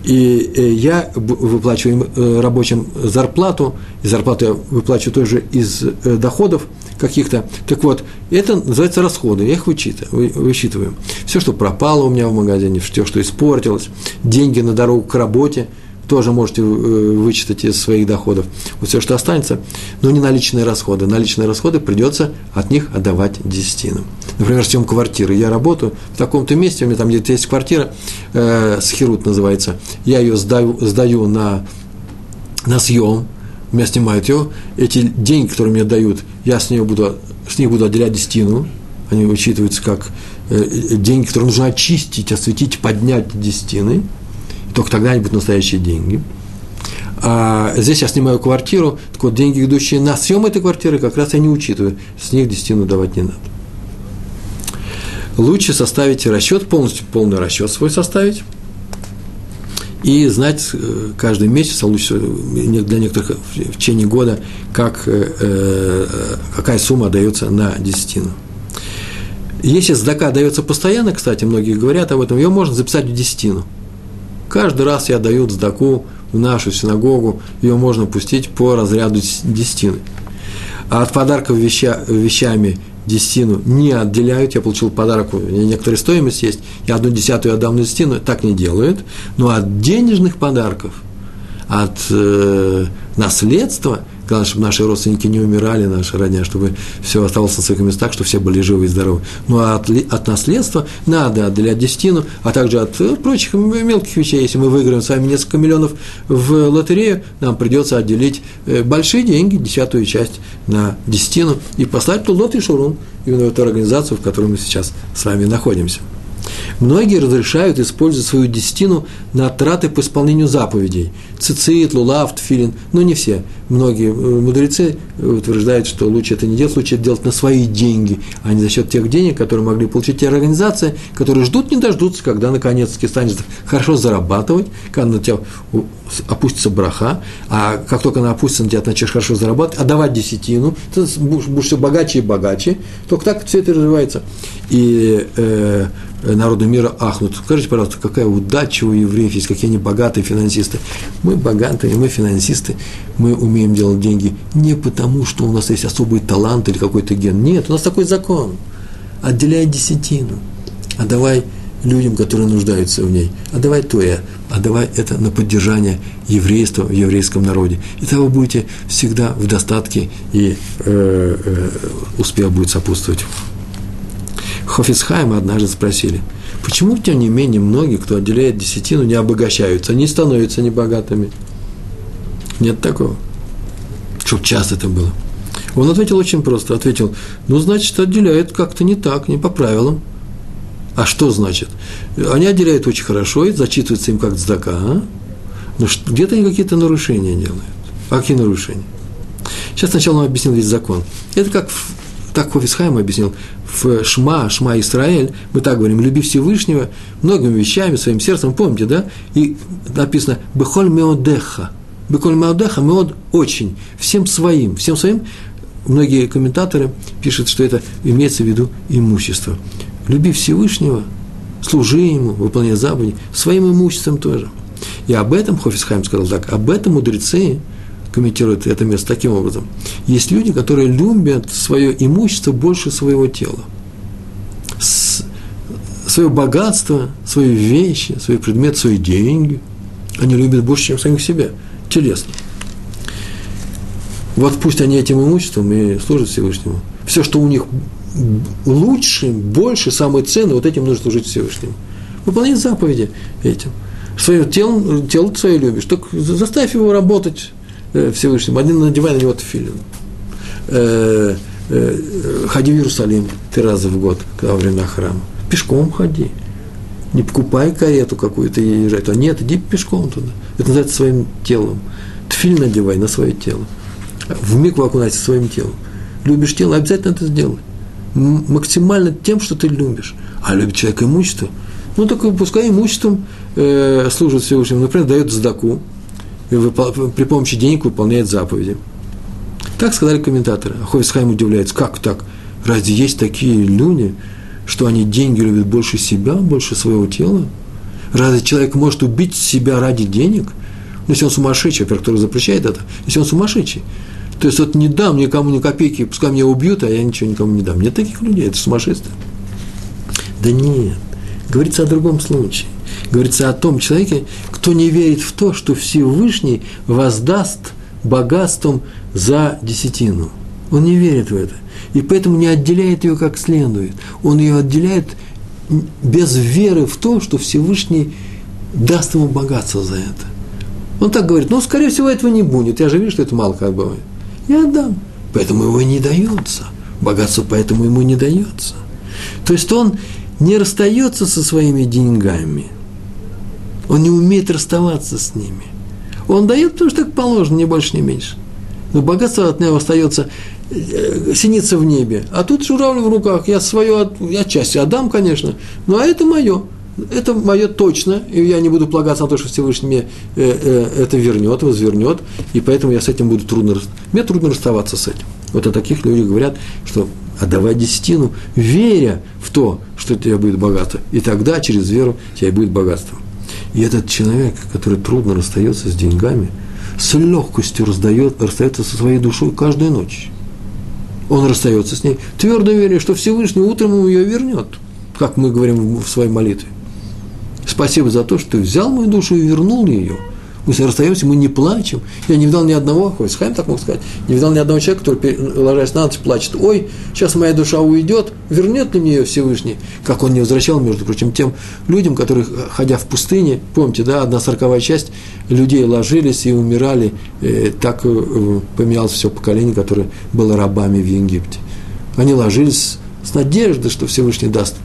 и э, я выплачиваю им э, рабочим зарплату, и зарплату я выплачиваю тоже из доходов каких-то. Так вот, это называется расходы, я их вычитываю, высчитываю. Все, что пропало у меня в магазине, все, что испортилось, деньги на дорогу к работе – тоже можете э, вычитать из своих доходов. Вот все, что останется, но не наличные расходы. Наличные расходы придется от них отдавать десятину. Например, съем квартиры. Я работаю в таком-то месте, у меня там где-то есть квартира, э, Схирут называется. Я ее сдаю, сдаю на, на съем, меня снимают ее. Эти деньги, которые мне дают, я с, нее буду, с них буду отделять десятину. Они учитываются как э, деньги, которые нужно очистить, осветить, поднять десятины – только тогда они будут настоящие деньги. А здесь я снимаю квартиру, так вот деньги, идущие на съем этой квартиры, как раз я не учитываю, с них десятину давать не надо. Лучше составить расчет, полностью полный расчет свой составить, и знать э, каждый месяц, а лучше для некоторых в течение года, как, э, э, какая сумма дается на десятину. Если сдака дается постоянно, кстати, многие говорят об этом, ее можно записать в десятину – Каждый раз я даю цдаку в нашу синагогу, ее можно пустить по разряду десятины. А от подарков веща, вещами десятину не отделяют. Я получил подарок, у меня некоторая стоимость есть, я одну десятую отдам на десятину, так не делают. Но от денежных подарков, от э, наследства – Главное, чтобы наши родственники не умирали, наши родня, чтобы все оставалось на своих местах, чтобы все были живы и здоровы. Ну, а от, от наследства надо отделять десятину, а также от э, прочих мелких вещей. Если мы выиграем с вами несколько миллионов в лотерею, нам придется отделить э, большие деньги, десятую часть на десятину, и поставить тулот и шурун, именно в эту организацию, в которой мы сейчас с вами находимся. Многие разрешают использовать свою десятину на траты по исполнению заповедей. Цицит, лулав, тфилин, но не все. Многие э, мудрецы утверждают, что лучше это не делать, лучше это делать на свои деньги, а не за счет тех денег, которые могли получить те организации, которые ждут, не дождутся, когда наконец-таки станет хорошо зарабатывать, когда на тебя опустится браха, а как только она опустится, на тебя начнешь хорошо зарабатывать, отдавать десятину, ты будешь, будешь все богаче и богаче, только так все это развивается. И э, народу мира ахнут. Скажите, пожалуйста, какая удача у евреев есть, какие они богатые финансисты. Мы богатые, мы финансисты, мы умеем делать деньги не потому, что у нас есть особый талант или какой-то ген. Нет, у нас такой закон. Отделяй десятину, отдавай людям, которые нуждаются в ней. Отдавай твое, отдавай это на поддержание еврейства в еврейском народе. И тогда вы будете всегда в достатке, и э, э, успех будет сопутствовать. Хофицхайма однажды спросили, почему, тем не менее, многие, кто отделяет десятину, не обогащаются, не становятся небогатыми? Нет такого. Чтоб часто это было. Он ответил очень просто. Ответил, ну, значит, отделяют как-то не так, не по правилам. А что значит? Они отделяют очень хорошо, и зачитывается им как цдака, а? но где-то они какие-то нарушения делают. А какие нарушения? Сейчас сначала он объяснил весь закон. Это как, так Хофисхайм объяснил, в Шма, Шма Израиль, мы так говорим, люби Всевышнего многими вещами, своим сердцем, помните, да? И написано «Бехоль меодеха», «Бехоль меодеха» меод очень, всем своим, всем своим, многие комментаторы пишут, что это имеется в виду имущество. Люби Всевышнего, служи Ему, выполняй заповеди, своим имуществом тоже. И об этом Хофисхайм сказал так, об этом мудрецы комментирует это место таким образом. Есть люди, которые любят свое имущество больше своего тела. С, свое богатство, свои вещи, свои предметы, свои деньги. Они любят больше, чем самих себя, телесно. Вот пусть они этим имуществом и служат Всевышнему. Все, что у них лучше, больше, самое ценное, вот этим нужно служить Всевышнему. Выполнять заповеди этим. Свое тело, тело свое любишь, так заставь его работать Э, Всевышнему, один надевай на него тфилин. Э, э, ходи в Иерусалим три раза в год, когда во время храма. Пешком ходи. Не покупай карету какую-то и езжай. А нет, иди пешком туда. Это называется своим телом. Тфиль надевай на свое тело. В микву окунайся своим телом. Любишь тело, обязательно это сделай. Максимально тем, что ты любишь. А любит человек имущество. Ну, только пускай имуществом э, служит Всевышнему. Например, дает сдаку при помощи денег выполняет заповеди. Так сказали комментаторы. Ховисхайм удивляется, как так? Разве есть такие люди, что они деньги любят больше себя, больше своего тела? Разве человек может убить себя ради денег? Ну, если он сумасшедший, во-первых, который запрещает это, если он сумасшедший. То есть вот не дам никому ни копейки, пускай меня убьют, а я ничего никому не дам. Нет таких людей, это сумасшествие. Да нет, говорится о другом случае. Говорится о том человеке, кто не верит в то, что Всевышний воздаст богатством за десятину. Он не верит в это. И поэтому не отделяет ее как следует. Он ее отделяет без веры в то, что Всевышний даст ему богатство за это. Он так говорит, ну, скорее всего, этого не будет. Я же вижу, что это мало как бывает. Я отдам. Поэтому его не дается. Богатство поэтому ему не дается. То есть он не расстается со своими деньгами. Он не умеет расставаться с ними. Он дает, потому что так положено, не больше, не меньше. Но богатство от него остается синица в небе. А тут журавль в руках. Я свое отчасти отдам, конечно, но это мое. Это мое точно, и я не буду полагаться на то, что Всевышний мне э, э, это вернет, возвернет, и поэтому я с этим буду трудно, мне трудно расставаться с этим. Вот о таких людях говорят, что отдавай десятину, веря в то, что у тебя будет богато, и тогда через веру у тебя будет богатство. И этот человек, который трудно расстается с деньгами, с легкостью раздает, расстается со своей душой каждую ночь. Он расстается с ней, твердо веря, что Всевышний утром ему ее вернет, как мы говорим в своей молитве. Спасибо за то, что ты взял мою душу и вернул ее – мы расстаемся, мы не плачем. Я не видал ни одного, хоть так мог сказать, не видал ни одного человека, который, ложась на ночь, плачет. Ой, сейчас моя душа уйдет, вернет ли мне ее Всевышний? Как он не возвращал, между прочим, тем людям, которые, ходя в пустыне, помните, да, одна сороковая часть людей ложились и умирали, э, так э, поменялось все поколение, которое было рабами в Египте. Они ложились с надеждой, что Всевышний даст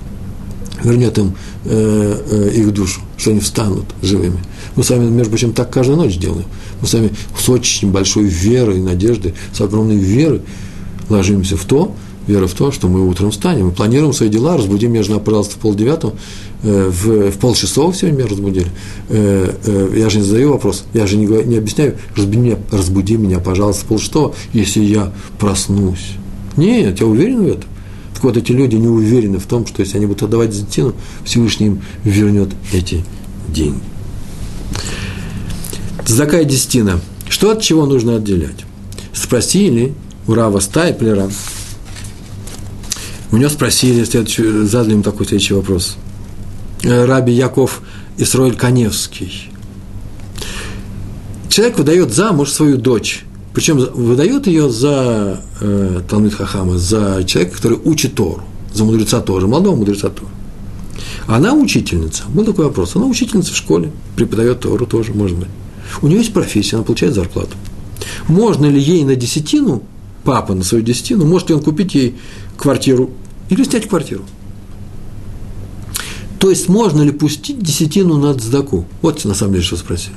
вернет им э, э, их душу, что они встанут живыми. Мы с вами, между прочим, так каждую ночь делаем. Мы с вами с очень большой верой и надеждой, с огромной верой ложимся в то, вера в то, что мы утром встанем. Мы планируем свои дела, разбудим меня жена, пожалуйста, в полдевятого, э, в, в полшестого сегодня меня разбудили. Э, э, я же не задаю вопрос, я же не, не объясняю, разбуди меня, разбуди меня, пожалуйста, в полшестого, если я проснусь. Нет, я уверен в этом. Так вот, эти люди не уверены в том, что если они будут отдавать десятину, Всевышний им вернет эти деньги. Зака десятина. Что от чего нужно отделять? Спросили у Рава Стайплера. У него спросили, задали ему такой следующий вопрос. Э, Раби Яков Исроиль Каневский. Человек выдает замуж свою дочь причем выдает ее за э, Талмит Хахама, за человека, который учит Тору, за мудреца тоже, молодого мудреца Тору. Она учительница. Был такой вопрос. Она учительница в школе, преподает Тору тоже, может быть. У нее есть профессия, она получает зарплату. Можно ли ей на десятину, папа на свою десятину, может ли он купить ей квартиру или снять квартиру? То есть, можно ли пустить десятину на цдаку? Вот на самом деле, что спросили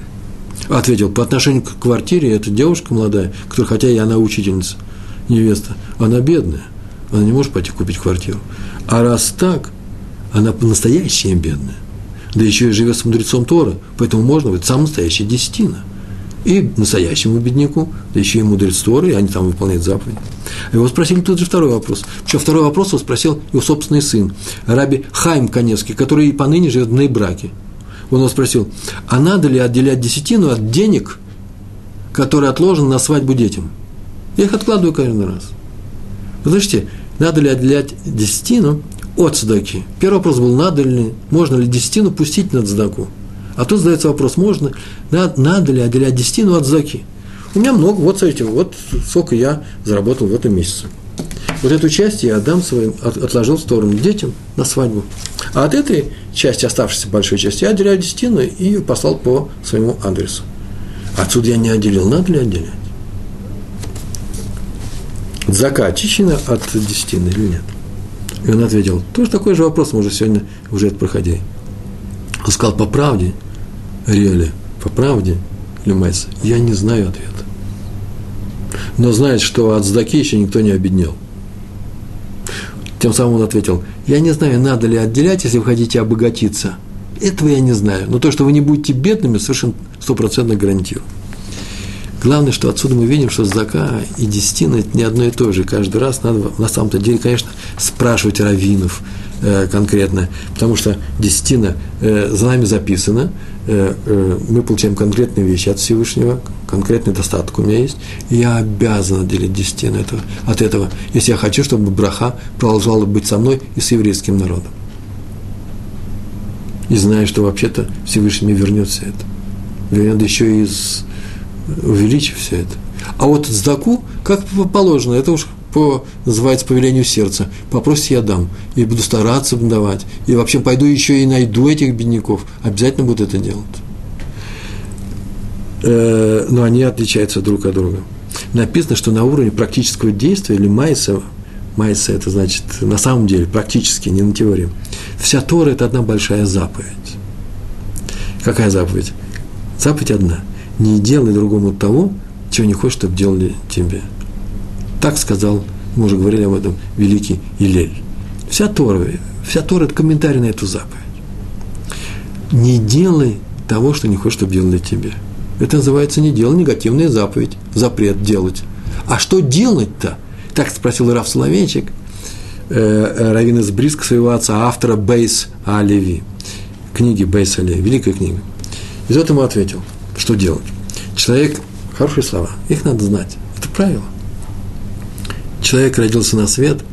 ответил, по отношению к квартире, эта девушка молодая, которая, хотя и она учительница, невеста, она бедная, она не может пойти купить квартиру. А раз так, она по-настоящему бедная. Да еще и живет с мудрецом Тора, поэтому можно быть сам настоящий десятина. И настоящему бедняку, да еще и мудрец Торы, и они там выполняют заповеди. Его спросили тут же второй вопрос. Причем второй вопрос его спросил его собственный сын, Раби Хайм Коневский, который и поныне живет в Нейбраке. Он его спросил, а надо ли отделять десятину от денег, которые отложены на свадьбу детям? Я их откладываю каждый раз. Подождите, надо ли отделять десятину от цдаки? Первый вопрос был, надо ли, можно ли десятину пустить на цдаку? А тут задается вопрос, можно, надо, ли отделять десятину от цдаки? У меня много, вот смотрите, вот сколько я заработал в этом месяце. Вот эту часть я отдам своим, отложил в сторону детям на свадьбу. А от этой части, оставшейся большой части, я отделяю десятину и послал по своему адресу. Отсюда я не отделил, надо ли отделять? Зака от десятины или нет? И он ответил, тоже такой же вопрос, мы уже сегодня уже это проходили. Он сказал, по правде, Риэле, по правде, Лемайса, я не знаю ответа. Но знает, что от Здаки еще никто не обеднел – тем самым он ответил, я не знаю, надо ли отделять, если вы хотите обогатиться. Этого я не знаю. Но то, что вы не будете бедными, совершенно стопроцентно гарантирую. Главное, что отсюда мы видим, что зака и десятина – это не одно и то же. Каждый раз надо, на самом-то деле, конечно, спрашивать раввинов э, конкретно, потому что десятина э, за нами записана, э, э, мы получаем конкретные вещи от Всевышнего, конкретный достаток у меня есть, и я обязан отделить десятину этого, от этого, если я хочу, чтобы браха продолжала быть со мной и с еврейским народом. И знаю, что вообще-то Всевышний мне вернет все это. Вернет еще из увеличив все это. А вот сдаку, как положено, это уж по, называется по велению сердца. Попросите, я дам. И буду стараться давать. И вообще пойду еще и найду этих бедняков. Обязательно буду это делать. Э, но они отличаются друг от друга. Написано, что на уровне практического действия или майса, майса это значит на самом деле практически, не на теории, вся Тора – это одна большая заповедь. Какая заповедь? Заповедь одна – не делай другому того, чего не хочешь, чтобы делали тебе. Так сказал, мы уже говорили об этом, великий Илель. Вся Тора, вся Тора – это комментарий на эту заповедь. Не делай того, что не хочешь, чтобы делали тебе. Это называется не делай, негативная заповедь, запрет делать. А что делать-то? Так спросил Раф Соловейчик, э, э, из Бриска, своего отца, автора Бейс Алеви, книги Бейс Алеви, великая книга. И тот ему ответил – что делать? Человек, хорошие слова, их надо знать. Это правило. Человек родился на свет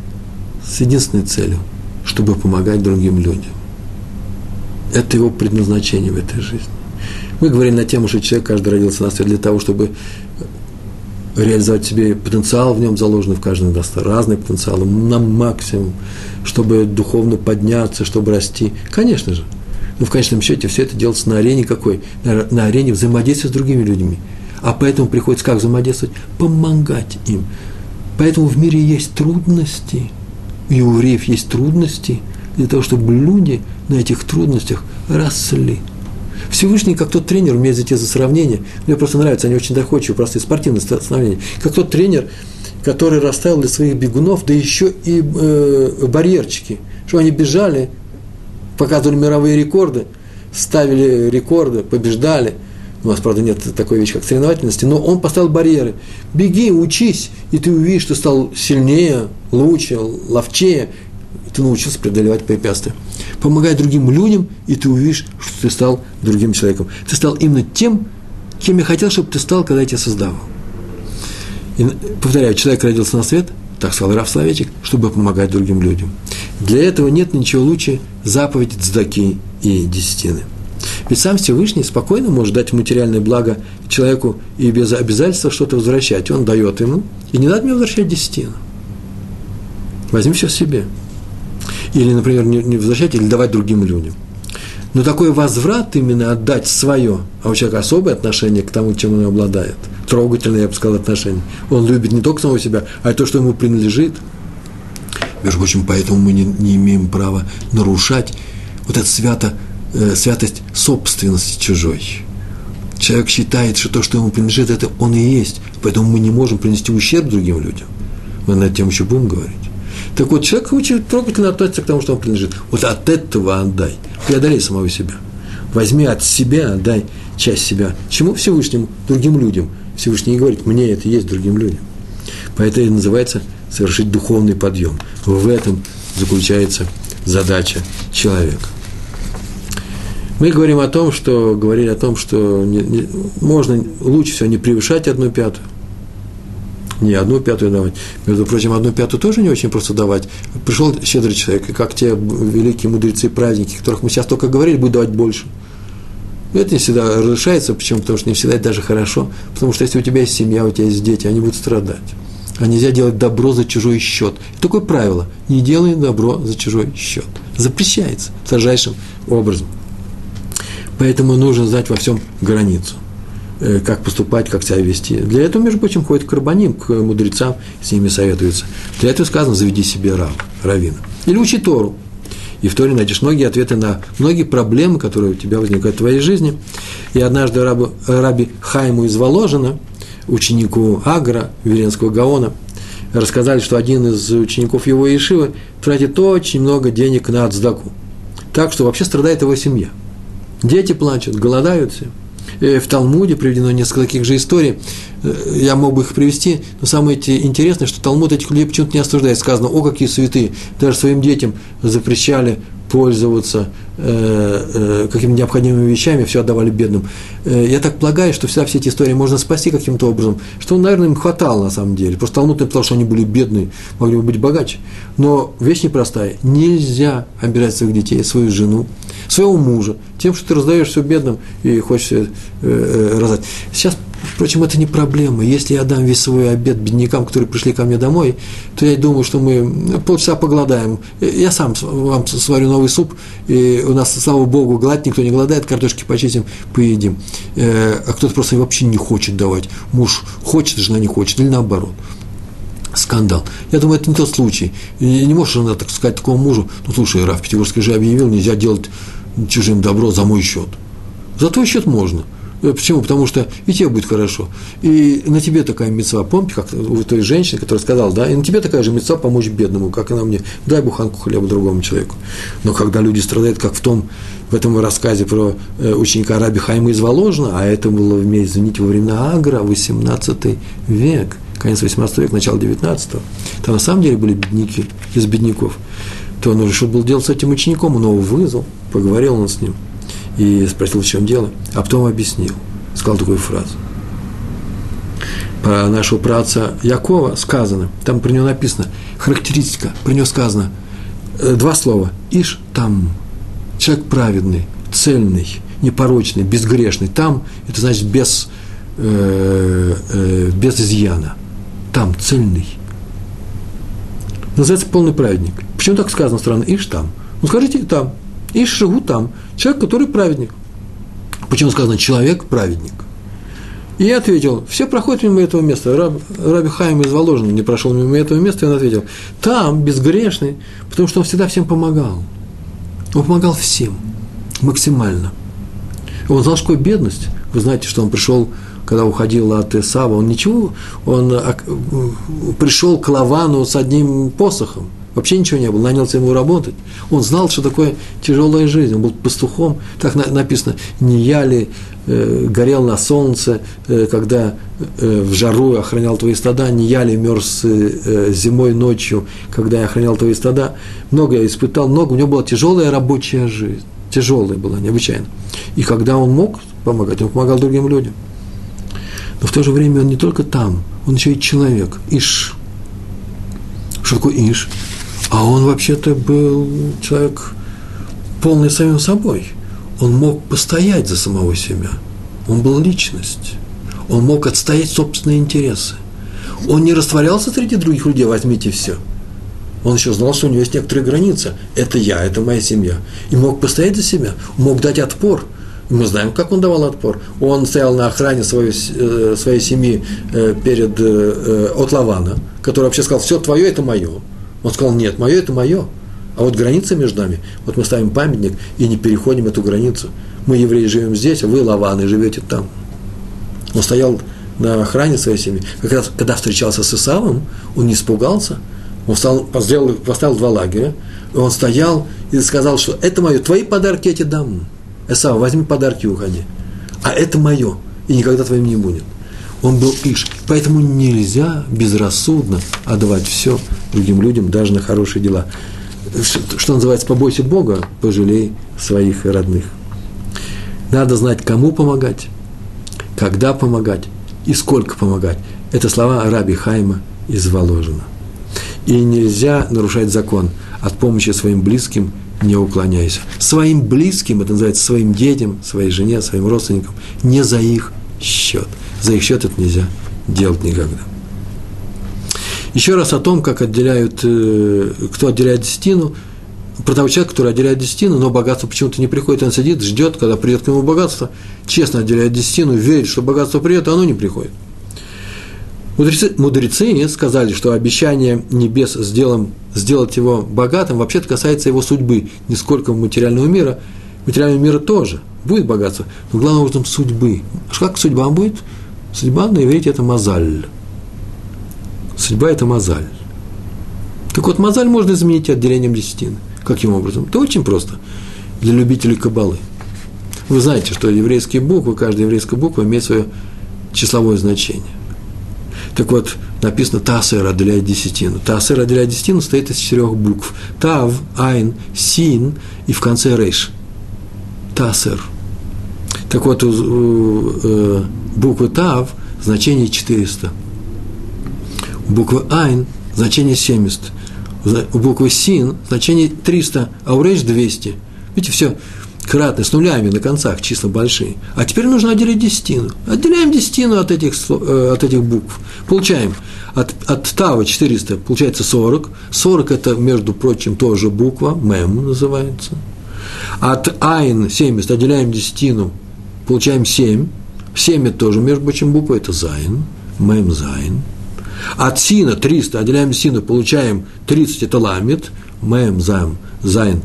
с единственной целью, чтобы помогать другим людям. Это его предназначение в этой жизни. Мы говорим на тему, что человек каждый родился на свет для того, чтобы реализовать себе потенциал в нем заложенный в каждом даст разный потенциал на максимум, чтобы духовно подняться, чтобы расти. Конечно же, но в конечном счете все это делается на арене какой? На, на арене взаимодействия с другими людьми. А поэтому приходится как взаимодействовать? Помогать им. Поэтому в мире есть трудности, и у евреев есть трудности, для того, чтобы люди на этих трудностях росли. Всевышний, как тот тренер, умеет зайти за сравнение. Мне просто нравится, они очень доходчивые, простые спортивные сравнения. Как тот тренер, который расставил для своих бегунов, да еще и э, барьерчики, что они бежали показывали мировые рекорды, ставили рекорды, побеждали. У нас, правда, нет такой вещи, как соревновательности, но он поставил барьеры. Беги, учись, и ты увидишь, что стал сильнее, лучше, ловчее, ты научился преодолевать препятствия. Помогай другим людям, и ты увидишь, что ты стал другим человеком. Ты стал именно тем, кем я хотел, чтобы ты стал, когда я тебя создавал. И, повторяю, человек родился на свет, так сказал Раф Словечек, чтобы помогать другим людям. Для этого нет ничего лучше заповеди цдаки и десятины. Ведь сам Всевышний спокойно может дать материальное благо человеку и без обязательства что-то возвращать. Он дает ему, и не надо мне возвращать десятину. Возьми все себе. Или, например, не возвращать, или давать другим людям. Но такой возврат именно отдать свое, а у человека особое отношение к тому, чем он обладает, трогательное, я бы сказал, отношение. Он любит не только самого себя, а и то, что ему принадлежит – между прочим, поэтому мы не, не имеем права нарушать вот эту свято, э, святость собственности чужой. Человек считает, что то, что ему принадлежит, это он и есть. Поэтому мы не можем принести ущерб другим людям. Мы над тем еще будем говорить. Так вот, человек очень трогательно относится к тому, что он принадлежит. Вот от этого отдай. Преодолей самого себя. Возьми от себя, отдай часть себя. Чему? Всевышнему, другим людям. Всевышний говорит, мне это есть другим людям. Поэтому это называется совершить духовный подъем. В этом заключается задача человека. Мы говорим о том, что говорили о том, что не, не, можно лучше всего не превышать одну пятую. Не одну пятую давать. Между прочим, одну пятую тоже не очень просто давать. Пришел щедрый человек, и как те великие мудрецы, праздники, которых мы сейчас только говорили, будет давать больше. это не всегда разрешается, почему? Потому что не всегда это даже хорошо. Потому что если у тебя есть семья, у тебя есть дети, они будут страдать а нельзя делать добро за чужой счет. Такое правило – не делай добро за чужой счет. Запрещается строжайшим образом. Поэтому нужно знать во всем границу, э, как поступать, как себя вести. Для этого, между прочим, ходит к рабаним, к мудрецам, с ними советуются. Для этого сказано «заведи себе раб, равина». Или учи Тору. И в Торе найдешь многие ответы на многие проблемы, которые у тебя возникают в твоей жизни. И однажды рабу, раби Хайму из Воложина – ученику Агра, Веренского Гаона, рассказали, что один из учеников его Ешивы тратит очень много денег на ацдаку. Так что вообще страдает его семья. Дети плачут, голодают все. Э, в Талмуде приведено несколько таких же историй. Э, я мог бы их привести, но самое интересное, что Талмуд этих людей почему-то не осуждает. Сказано, о, какие святые, даже своим детям запрещали пользоваться э, э, какими-то необходимыми вещами, все отдавали бедным. Э, я так полагаю, что вся, все эти истории можно спасти каким-то образом, что, наверное, им хватало на самом деле. Просто Талмуд написал, что они были бедные, могли бы быть богаче. Но вещь непростая. Нельзя обирать своих детей, свою жену, своего мужа, тем, что ты раздаешь все бедным и хочешь э, э, раздать. Сейчас Впрочем, это не проблема. Если я дам весь свой обед беднякам, которые пришли ко мне домой, то я думаю, что мы полчаса поголодаем. Я сам вам сварю новый суп, и у нас, слава богу, гладь никто не голодает, картошки почистим, поедим. Э, а кто-то просто вообще не хочет давать. Муж хочет, жена не хочет, или наоборот скандал. Я думаю, это не тот случай. И не можешь жена так сказать такому мужу, ну, слушай, Раф Пятигорский же объявил, нельзя делать чужим добро за мой счет. За твой счет можно – почему? Потому что и тебе будет хорошо. И на тебе такая мецва, помните, как у той женщины, которая сказала, да, и на тебе такая же мецва помочь бедному, как и на мне. Дай буханку хлеба другому человеку. Но когда люди страдают, как в том, в этом рассказе про э, ученика Раби Хайма из Воложина, а это было, извините, во времена Агра, 18 век, конец 18 века, начало 19 там на самом деле были бедняки, из бедняков, то он решил был делать с этим учеником, он его вызвал, поговорил он с ним – и спросил, в чем дело, а потом объяснил, сказал такую фразу. Про нашего праца Якова сказано, там про него написано, характеристика, про него сказано э, два слова, иш там, человек праведный, цельный, непорочный, безгрешный, там, это значит без, э, э, без изъяна, там, цельный. Называется полный праведник. Почему так сказано странно? Иш там. Ну скажите там, и живу там. Человек, который праведник. Почему сказано человек праведник? И я ответил, все проходят мимо этого места. Раб, Раби Хайм из Воложина не прошел мимо этого места, и он ответил, там безгрешный, потому что он всегда всем помогал. Он помогал всем, максимально. Он знал, что такое бедность. Вы знаете, что он пришел, когда уходил от Исава, он ничего, он а, пришел к Лавану с одним посохом. Вообще ничего не было, нанялся ему работать. Он знал, что такое тяжелая жизнь. Он был пастухом, так написано, не я ли э, горел на солнце, э, когда э, в жару охранял твои стада, не я ли мерз э, зимой ночью, когда я охранял твои стада. Много я испытал, много. У него была тяжелая рабочая жизнь. Тяжелая была, необычайно. И когда он мог помогать, он помогал другим людям. Но в то же время он не только там, он еще и человек, Иш. Что такое Иш? А он вообще-то был человек полный самим собой. Он мог постоять за самого себя. Он был личность. Он мог отстоять собственные интересы. Он не растворялся среди других людей, возьмите все. Он еще знал, что у него есть некоторые границы. Это я, это моя семья. И мог постоять за себя, мог дать отпор. Мы знаем, как он давал отпор. Он стоял на охране своей, э, своей семьи э, перед, э, от Лавана, который вообще сказал, все твое, это мое. Он сказал, нет, мое это мое. А вот граница между нами, вот мы ставим памятник и не переходим эту границу. Мы, евреи, живем здесь, а вы, лаваны, живете там. Он стоял на охране своей семьи. Как раз, когда встречался с Исавом, он не испугался. Он встал, сделал, поставил два лагеря. И он стоял и сказал, что это мое, твои подарки я тебе дам. Исав, возьми подарки и уходи. А это мое, и никогда твоим не будет он был Иш. Поэтому нельзя безрассудно отдавать все другим людям, даже на хорошие дела. Что называется, побойся Бога, пожалей своих родных. Надо знать, кому помогать, когда помогать и сколько помогать. Это слова Раби Хайма из Воложина. И нельзя нарушать закон. От помощи своим близким не уклоняйся. Своим близким, это называется своим детям, своей жене, своим родственникам, не за их счет – за их счет это нельзя делать никогда. Еще раз о том, как отделяют, э, кто отделяет десятину, про того человека, который отделяет десятину, но богатство почему-то не приходит, он сидит, ждет, когда придет к нему богатство, честно отделяет десятину, верит, что богатство придет, а оно не приходит. Мудрецы, мудрецы сказали, что обещание небес сделан, сделать его богатым вообще-то касается его судьбы, не сколько материального мира, материального мира тоже будет богатство, но главным образом судьбы. Как судьба будет? Судьба на иврите – это мазаль. Судьба – это мазаль. Так вот, мазаль можно изменить отделением десятины. Каким образом? Это очень просто. Для любителей кабалы. Вы знаете, что еврейские буквы, каждая еврейская буква имеет свое числовое значение. Так вот, написано «Таасер отделяет десятину». «Таасер отделяет десятину» состоит из четырех букв. Тав, Айн, Син и в конце Рейш. Таасер. Так вот, у, у э, буквы Тав значение 400. У буквы Айн значение 70. У буквы Син значение 300, а у Рейш 200. Видите, все кратно, с нулями на концах, числа большие. А теперь нужно отделить десятину. Отделяем десятину от этих, э, от этих букв. Получаем от, от Тава 400, получается 40. 40 это, между прочим, тоже буква, мем называется. От Айн 70 отделяем десятину, получаем 7. 7 это тоже, между прочим, буква, это Зайн, мем Зайн. От Сина 300 отделяем Сину, получаем 30, это Ламед, мем Зайн, Зайн,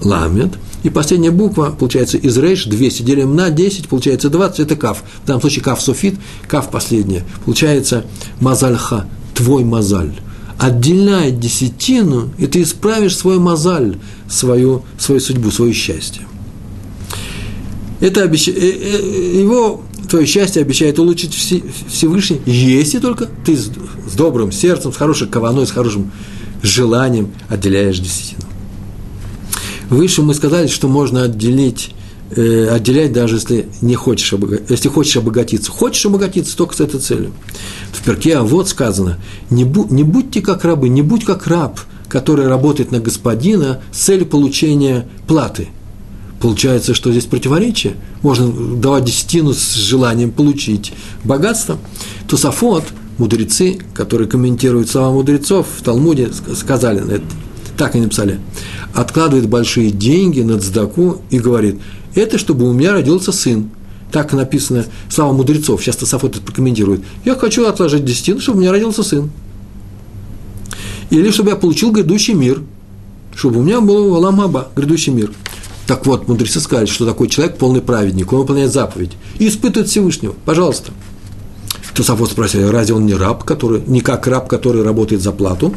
Ламед – и последняя буква, получается, из рейш, 200 делим на 10, получается 20, это каф. В данном случае כף סופית, каф последняя. Получается мазальха, твой мазаль. Отделяй десятину, и ты исправишь свой мазаль, свою, свою судьбу, свое счастье. Это обещ... Э, э, его твое счастье обещает улучшить Всевышний, если только ты с добрым сердцем, с хорошей каваной, с хорошим желанием отделяешь десятину. Выше мы сказали, что можно отделить, э, отделять даже если не хочешь, если хочешь обогатиться. Хочешь обогатиться только с этой целью. В перке а вот сказано, не, бу, не будьте как рабы, не будь как раб, который работает на господина с целью получения платы. Получается, что здесь противоречие. Можно давать десятину с желанием получить богатство. Тусафот, мудрецы, которые комментируют слова мудрецов в Талмуде, сказали на это так они написали, откладывает большие деньги на цдаку и говорит, это чтобы у меня родился сын. Так написано, слава мудрецов, сейчас Тософот это прокомментирует. Я хочу отложить десятину, чтобы у меня родился сын. Или чтобы я получил грядущий мир, чтобы у меня был Аламаба, грядущий мир. Так вот, мудрецы сказали, что такой человек полный праведник, он выполняет заповедь и испытывает Всевышнего. Пожалуйста. Тософот спросил, разве он не раб, который, не как раб, который работает за плату?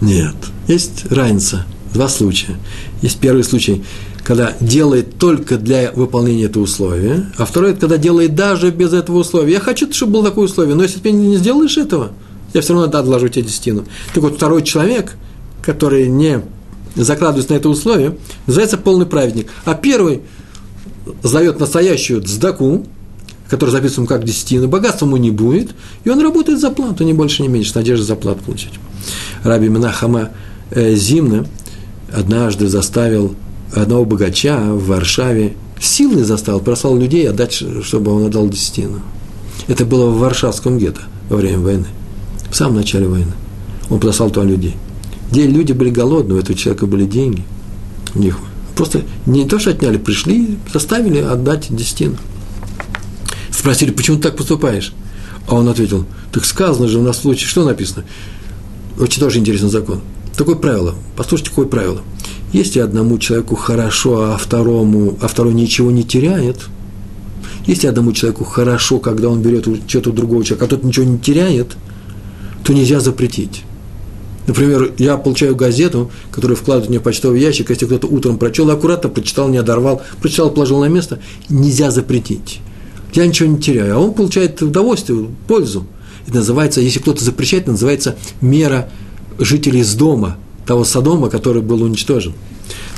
Нет. Есть разница. Два случая. Есть первый случай, когда делает только для выполнения этого условия, а второй, это когда делает даже без этого условия. Я хочу, чтобы было такое условие, но если ты не сделаешь этого, я все равно отложу тебе десятину. Так вот, второй человек, который не закладывается на это условие, называется полный праведник. А первый зовет настоящую цдаку, который записан как десятина, богатства ему не будет, и он работает за плату, не больше, не меньше, с за плату получить. Раби Минахама э, Зимна однажды заставил одного богача в Варшаве, силой заставил, просал людей отдать, чтобы он отдал десятину. Это было в Варшавском гетто во время войны, в самом начале войны. Он послал туда людей. Где люди были голодные, у этого человека были деньги. У них просто не то, что отняли, пришли, заставили отдать десятину. Спросили, почему ты так поступаешь? А он ответил, так сказано же у нас в случае, что написано? Очень тоже интересный закон. Такое правило. Послушайте, какое правило. Если одному человеку хорошо, а второму, а второй ничего не теряет, если одному человеку хорошо, когда он берет что-то у другого человека, а тот ничего не теряет, то нельзя запретить. Например, я получаю газету, которую вкладывают мне в почтовый ящик, если кто-то утром прочел, аккуратно прочитал, не одорвал, прочитал, положил на место, нельзя запретить. Я ничего не теряю, а он получает удовольствие, пользу. Это называется, если кто-то запрещает, это называется мера жителей из дома, того Содома, который был уничтожен.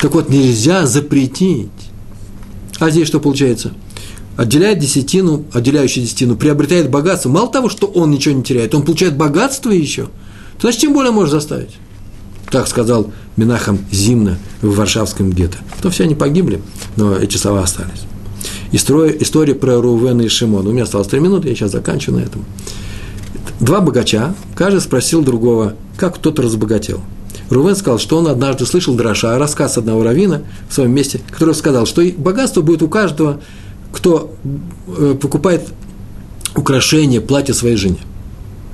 Так вот, нельзя запретить. А здесь что получается? Отделяет десятину, отделяющий десятину, приобретает богатство. Мало того, что он ничего не теряет, он получает богатство еще. Значит, тем более может заставить. Так сказал Минахам Зимна в Варшавском гетто. То все они погибли, но эти слова остались. История, про Рувена и Шимона. У меня осталось три минуты, я сейчас заканчиваю на этом. Два богача, каждый спросил другого, как кто-то разбогател. Рувен сказал, что он однажды слышал дроша, рассказ одного равина в своем месте, который сказал, что богатство будет у каждого, кто э, покупает украшение, платье своей жене.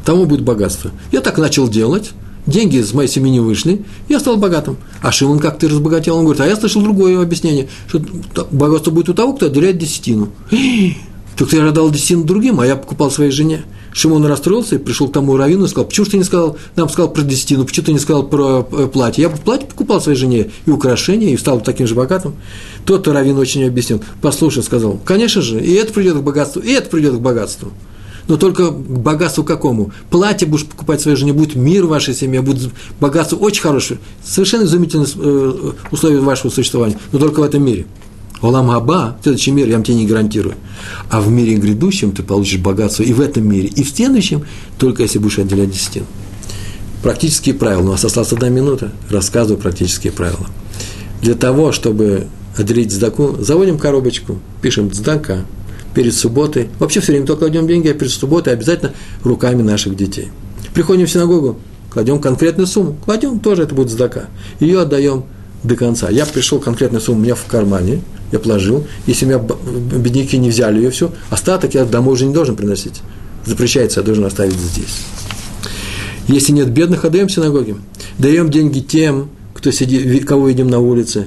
Тому будет богатство. Я так начал делать, деньги из моей семьи не вышли, я стал богатым. А Шимон, как ты разбогател? Он говорит, а я слышал другое объяснение, что богатство будет у того, кто отделяет десятину. Так ты дал десятину другим, а я покупал своей жене. Шимон расстроился и пришел к тому раввину и сказал, почему ты не сказал, нам сказал про десятину, почему ты не сказал про э, платье? Я платье покупал своей жене и украшения, и стал таким же богатым. Тот-то раввин очень объяснил. Послушай, сказал, конечно же, и это придет к богатству, и это придет к богатству. Но только к богатству какому? Платье будешь покупать своей жене, будет мир в вашей семье, будет богатство очень хорошее, совершенно изумительные э, условия вашего существования, но только в этом мире – Олам Аба, следующий мир, я вам тебе не гарантирую. А в мире грядущем ты получишь богатство и в этом мире, и в следующем, только если будешь отделять десятину. Практические правила. У нас осталась одна минута. Рассказываю практические правила. Для того, чтобы отделить сдаку, заводим коробочку, пишем сдака перед субботой. Вообще все время только кладем деньги, а перед субботой обязательно руками наших детей. Приходим в синагогу, кладем конкретную сумму, кладем, тоже это будет сдака. Ее отдаем до конца. Я пришел, конкретная сумма у меня в кармане, я положил. Если меня бедняки не взяли ее все, остаток я домой уже не должен приносить. Запрещается, я должен оставить здесь. Если нет бедных, отдаем синагоге. Даем деньги тем, кто сидит, кого видим на улице,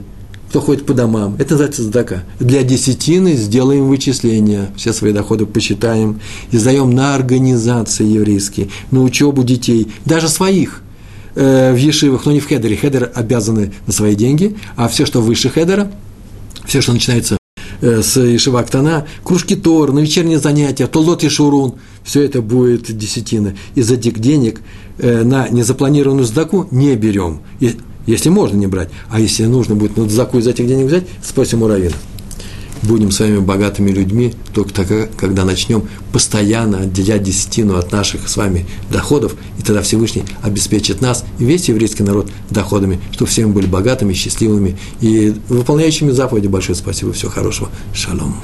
кто ходит по домам. Это называется задака. Для десятины сделаем вычисления, все свои доходы посчитаем и сдаем на организации еврейские, на учебу детей, даже своих э, в Ешивах, но не в Хедере. Хедер обязаны на свои деньги, а все, что выше Хедера – все, что начинается э, с Ишива Актана, кружки Тор, на вечерние занятия, Толдот и Шурун, все это будет десятина. Из этих денег э, на незапланированную сдаку не берем, если можно не брать, а если нужно будет на сдаку из этих денег взять, спросим у Равина будем с вами богатыми людьми только тогда, когда начнем постоянно отделять десятину от наших с вами доходов, и тогда Всевышний обеспечит нас и весь еврейский народ доходами, чтобы все мы были богатыми, счастливыми и выполняющими заповеди. Большое спасибо, всего хорошего. Шалом.